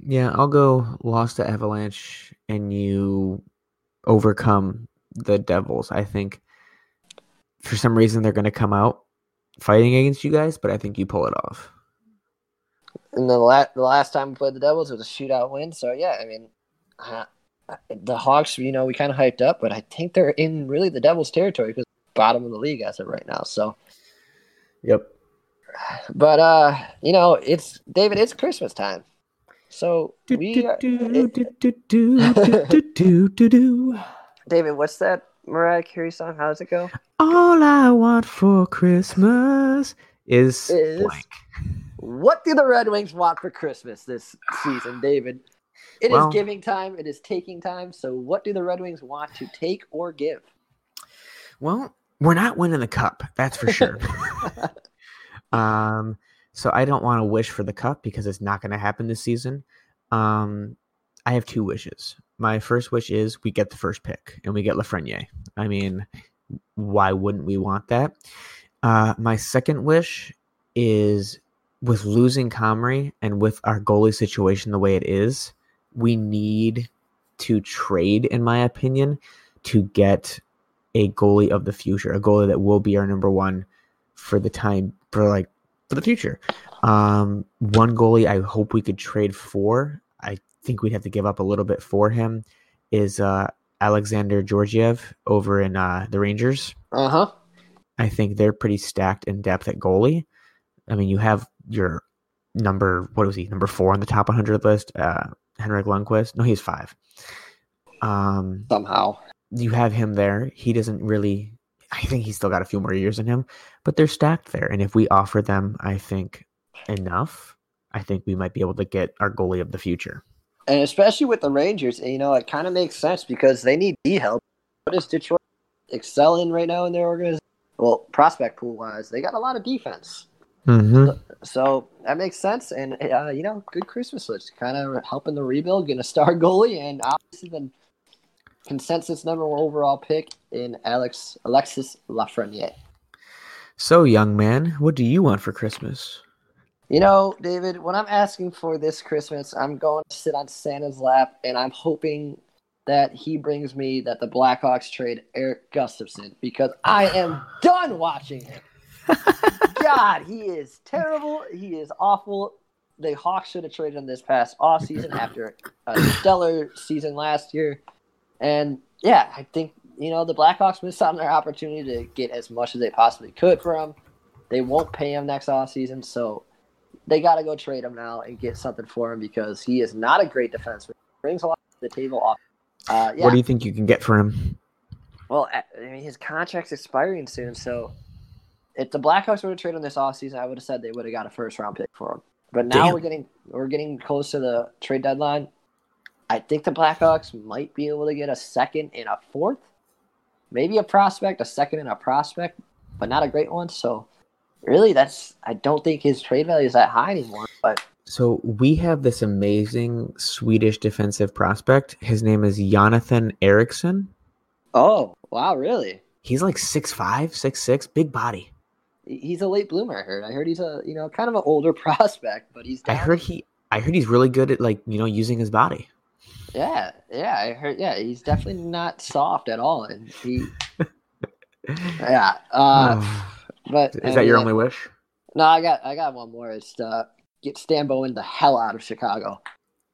Speaker 2: Yeah, I'll go lost to Avalanche and you overcome the Devils. I think for some reason they're gonna come out fighting against you guys, but I think you pull it off.
Speaker 1: And the, la- the last time we played the Devils, was a shootout win. So yeah, I mean, uh, the Hawks, you know, we kind of hyped up, but I think they're in really the Devils' territory because bottom of the league as of right now. So,
Speaker 2: yep.
Speaker 1: But uh, you know, it's David. It's Christmas time, so we. Are, David, what's that Mariah Carey song? How does it go?
Speaker 2: All I want for Christmas is, is blank.
Speaker 1: What do the Red Wings want for Christmas this season, David? It well, is giving time. It is taking time. So, what do the Red Wings want to take or give?
Speaker 2: Well, we're not winning the cup. That's for sure. *laughs* *laughs* um, so I don't want to wish for the cup because it's not going to happen this season. Um, I have two wishes. My first wish is we get the first pick and we get Lafreniere. I mean, why wouldn't we want that? Uh, my second wish is with losing Comrie and with our goalie situation the way it is, we need to trade, in my opinion, to get a goalie of the future, a goalie that will be our number one for the time for like for the future. Um, one goalie I hope we could trade for. I think we'd have to give up a little bit for him. Is uh, Alexander Georgiev over in uh, the Rangers?
Speaker 1: Uh huh.
Speaker 2: I think they're pretty stacked in depth at goalie. I mean, you have your number. What was he? Number four on the top 100 list. Uh, Henrik Lundqvist. No, he's five. Um,
Speaker 1: somehow
Speaker 2: you have him there. He doesn't really. I think he's still got a few more years in him, but they're stacked there. And if we offer them, I think enough, I think we might be able to get our goalie of the future.
Speaker 1: And especially with the Rangers, you know, it kind of makes sense because they need D help. What is Detroit excelling right now in their organization? Well, prospect pool wise, they got a lot of defense.
Speaker 2: Mm-hmm. So,
Speaker 1: so, that makes sense, and uh, you know, good Christmas list, kind of helping the rebuild, getting a star *laughs* goalie, and obviously the consensus number one overall pick in Alex Alexis Lafreniere.
Speaker 2: So, young man, what do you want for Christmas?
Speaker 1: You know, David, what I'm asking for this Christmas, I'm going to sit on Santa's lap, and I'm hoping that he brings me that the Blackhawks trade Erik Gustafsson because I am done watching him. *laughs* God, he is terrible. He is awful. The Hawks should have traded him this past off season after a stellar season last year. And yeah, I think you know the Blackhawks missed out on their opportunity to get as much as they possibly could for him. They won't pay him next off season, so they got to go trade him now and get something for him because he is not a great defenseman. Brings a lot to the table. Off. Uh, yeah.
Speaker 2: What do you think you can get for him?
Speaker 1: Well, I mean, his contract's expiring soon, so if the Blackhawks would have traded him this offseason, I would have said they would have got a first round pick for him. But now Damn. we're getting we're getting close to the trade deadline. I think the Blackhawks might be able to get a second and a fourth, maybe a prospect, a second and a prospect, but not a great one. So really, that's I don't think his trade value is that high anymore. But
Speaker 2: so we have this amazing Swedish defensive prospect. His name is Jonathan Ericsson.
Speaker 1: Oh wow, really?
Speaker 2: He's like six five, six six, big body
Speaker 1: he's a late bloomer. I heard. I heard he's a you know kind of an older *laughs* prospect, but he's.
Speaker 2: Down. I heard he. I heard he's really good at like you know using his body.
Speaker 1: Yeah, yeah, I heard. Yeah, he's definitely not soft at all, and he. *laughs* yeah, uh, *sighs* but
Speaker 2: is that your only wish?
Speaker 1: No, I got I got one more. It's to get Stan Bowman the hell out of Chicago.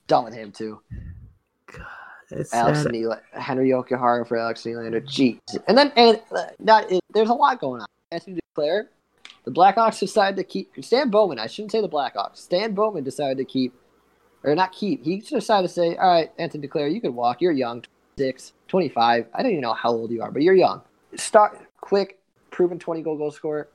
Speaker 1: Done with him too. God, Alex Nylander, Henri Jokiharju for Alex Nylander. Jeez, and then and uh, there's a lot going on. Anthony Duclair the Blackhawks decided to keep Stan Bowman. I shouldn't say the Blackhawks. Stan Bowman decided to keep, or not keep. He decided to say, "All right, Anthony Duclair, you could walk. You're young, 26, 25. I don't even know how old you are, but you're young. Start quick, proven 20 goal goal scorer.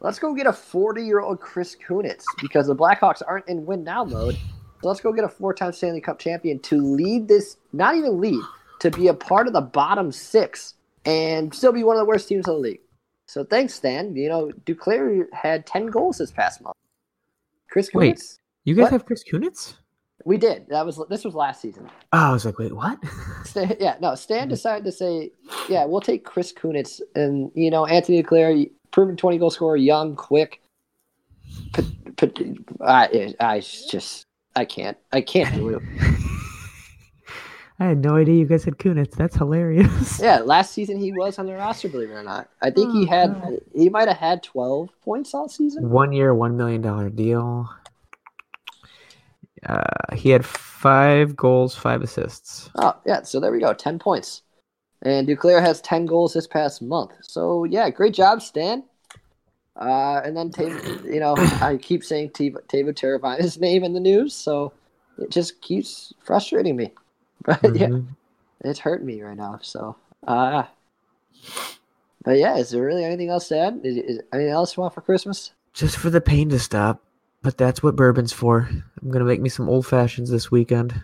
Speaker 1: Let's go get a 40 year old Chris Kunitz because the Blackhawks aren't in win now mode. So let's go get a four time Stanley Cup champion to lead this, not even lead, to be a part of the bottom six and still be one of the worst teams in the league. So thanks, Stan. You know, Duclair had ten goals this past month. Chris Kunitz. Wait,
Speaker 2: you guys what? have Chris Kunitz?
Speaker 1: We did. That was this was last season.
Speaker 2: Oh, I was like, wait, what? *laughs*
Speaker 1: Stan, yeah, no. Stan mm-hmm. decided to say, yeah, we'll take Chris Kunitz and you know Anthony Duclair, proven twenty goal scorer, young, quick. But, but I, I just, I can't, I can't do it. *laughs*
Speaker 2: I had no idea you guys had Kunitz. That's hilarious.
Speaker 1: Yeah, last season he was on the roster, believe it or not. I think oh, he had God. he might have had twelve points all season.
Speaker 2: One year, one million dollar deal. Uh, he had five goals, five assists.
Speaker 1: Oh, yeah. So there we go. 10 points. And Duclair has 10 goals this past month. So, yeah, great job, Stan. Uh, and then, Tav- you know, *coughs* I keep saying Teuvo Teravainen's *laughs* name in the news, so it just keeps frustrating me. *laughs* But yeah,
Speaker 2: Mhm.
Speaker 1: it's hurting me right now. So, uh, but yeah, is there really anything else to add? Is, is anything else you want for Christmas?
Speaker 2: Just for the pain to stop. But that's what bourbon's for. I'm gonna make me some old fashions this weekend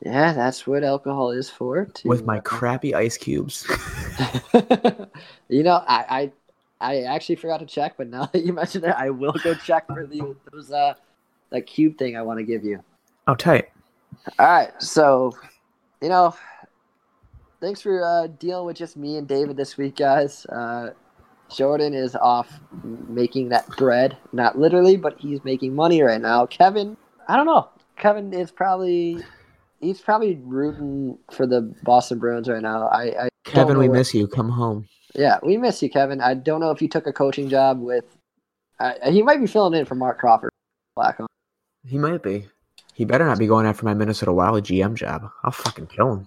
Speaker 1: Yeah, that's what alcohol is for. To,
Speaker 2: with my crappy ice cubes. *laughs* *laughs*
Speaker 1: you know, I, I I actually forgot to check, but now that you mentioned it, I will go check for the those uh that cube thing I want to give you.
Speaker 2: oh, tight.
Speaker 1: All right, so you know, thanks for uh, dealing with just me and David this week, guys. Uh, Jordan is off making that bread, not literally, but he's making money right now. Kevin, I don't know. Kevin is probably he's probably rooting for the Boston Bruins right now. I, I
Speaker 2: Kevin, we
Speaker 1: what-
Speaker 2: miss you. Come home.
Speaker 1: Yeah, we miss you, Kevin. I don't know if you took a coaching job with. Uh, he might be filling in for Marc Crawford. Blackhawk.
Speaker 2: He might be. He better not be going after my Minnesota Wild GM job. I'll fucking kill him.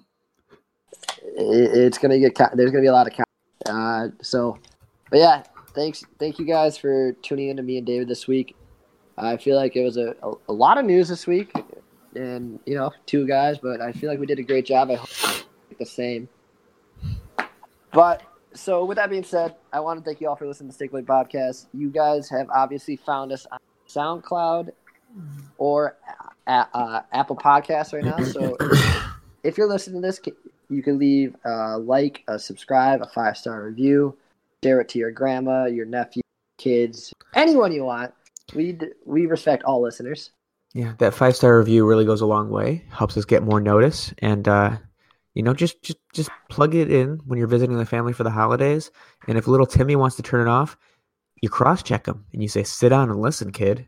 Speaker 1: It's gonna get. There's gonna be a lot of. Uh, so, but yeah, thanks. Thank you guys for tuning in to me and David this week. I feel like it was a, a, a lot of news this week, and you know, two guys, but I feel like we did a great job. I hope the same. But so with that being said, I want to thank you all for listening to Stick Blade Podcast. You guys have obviously found us on SoundCloud or uh, Apple Podcasts right now. So if you're listening to this, you can leave a like, a subscribe, a five star review, share it to your grandma, your nephew, kids, anyone you want. We we respect all listeners.
Speaker 2: Yeah, that five star review really goes a long way. Helps us get more notice, and uh, you know, just just just plug it in when you're visiting the family for the holidays. And if little Timmy wants to turn it off, you cross check him and you say, "Sit down and listen, kid."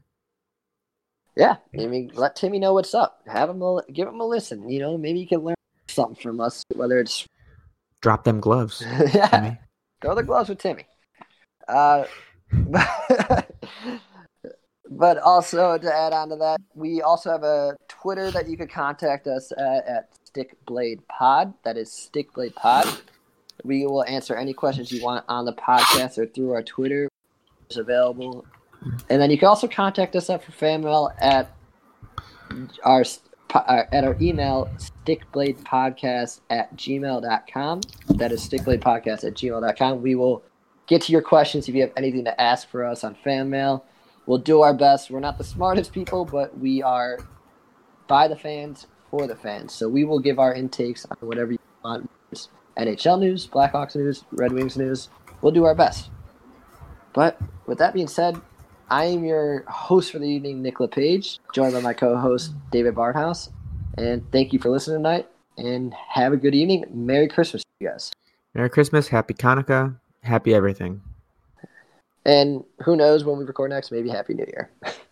Speaker 1: Yeah, I mean, let Timmy know what's up. Have him a, give him a listen. You know, maybe you can learn something from us. Whether it's
Speaker 2: Drop them gloves. *laughs*
Speaker 1: yeah,
Speaker 2: Timmy.
Speaker 1: throw the gloves with Timmy. Uh, *laughs* but also to add on to that, we also have a Twitter that you could contact us at, at Stickblade Pod. That is Stickblade Pod. We will answer any questions you want on the podcast or through our Twitter. It's available. And then you can also contact us up for fan mail at our uh, at our email stickbladepodcast at gmail.com that is stickbladepodcast at gmail.com we will get to your questions if you have anything to ask for us on fan mail we'll do our best. We're not the smartest people but we are by the fans for the fans. So we will give our intakes on whatever you want. Nhl news blackhawks news red wings news. We'll do our best. But with that being said I am your host for the evening, Nick LePage, joined by my co-host David Barthouse. And thank you for listening tonight. And have a good evening. Merry Christmas, you guys.
Speaker 2: Merry Christmas, Happy Hanukkah, Happy everything.
Speaker 1: And who knows when we record next? Maybe Happy New Year. *laughs*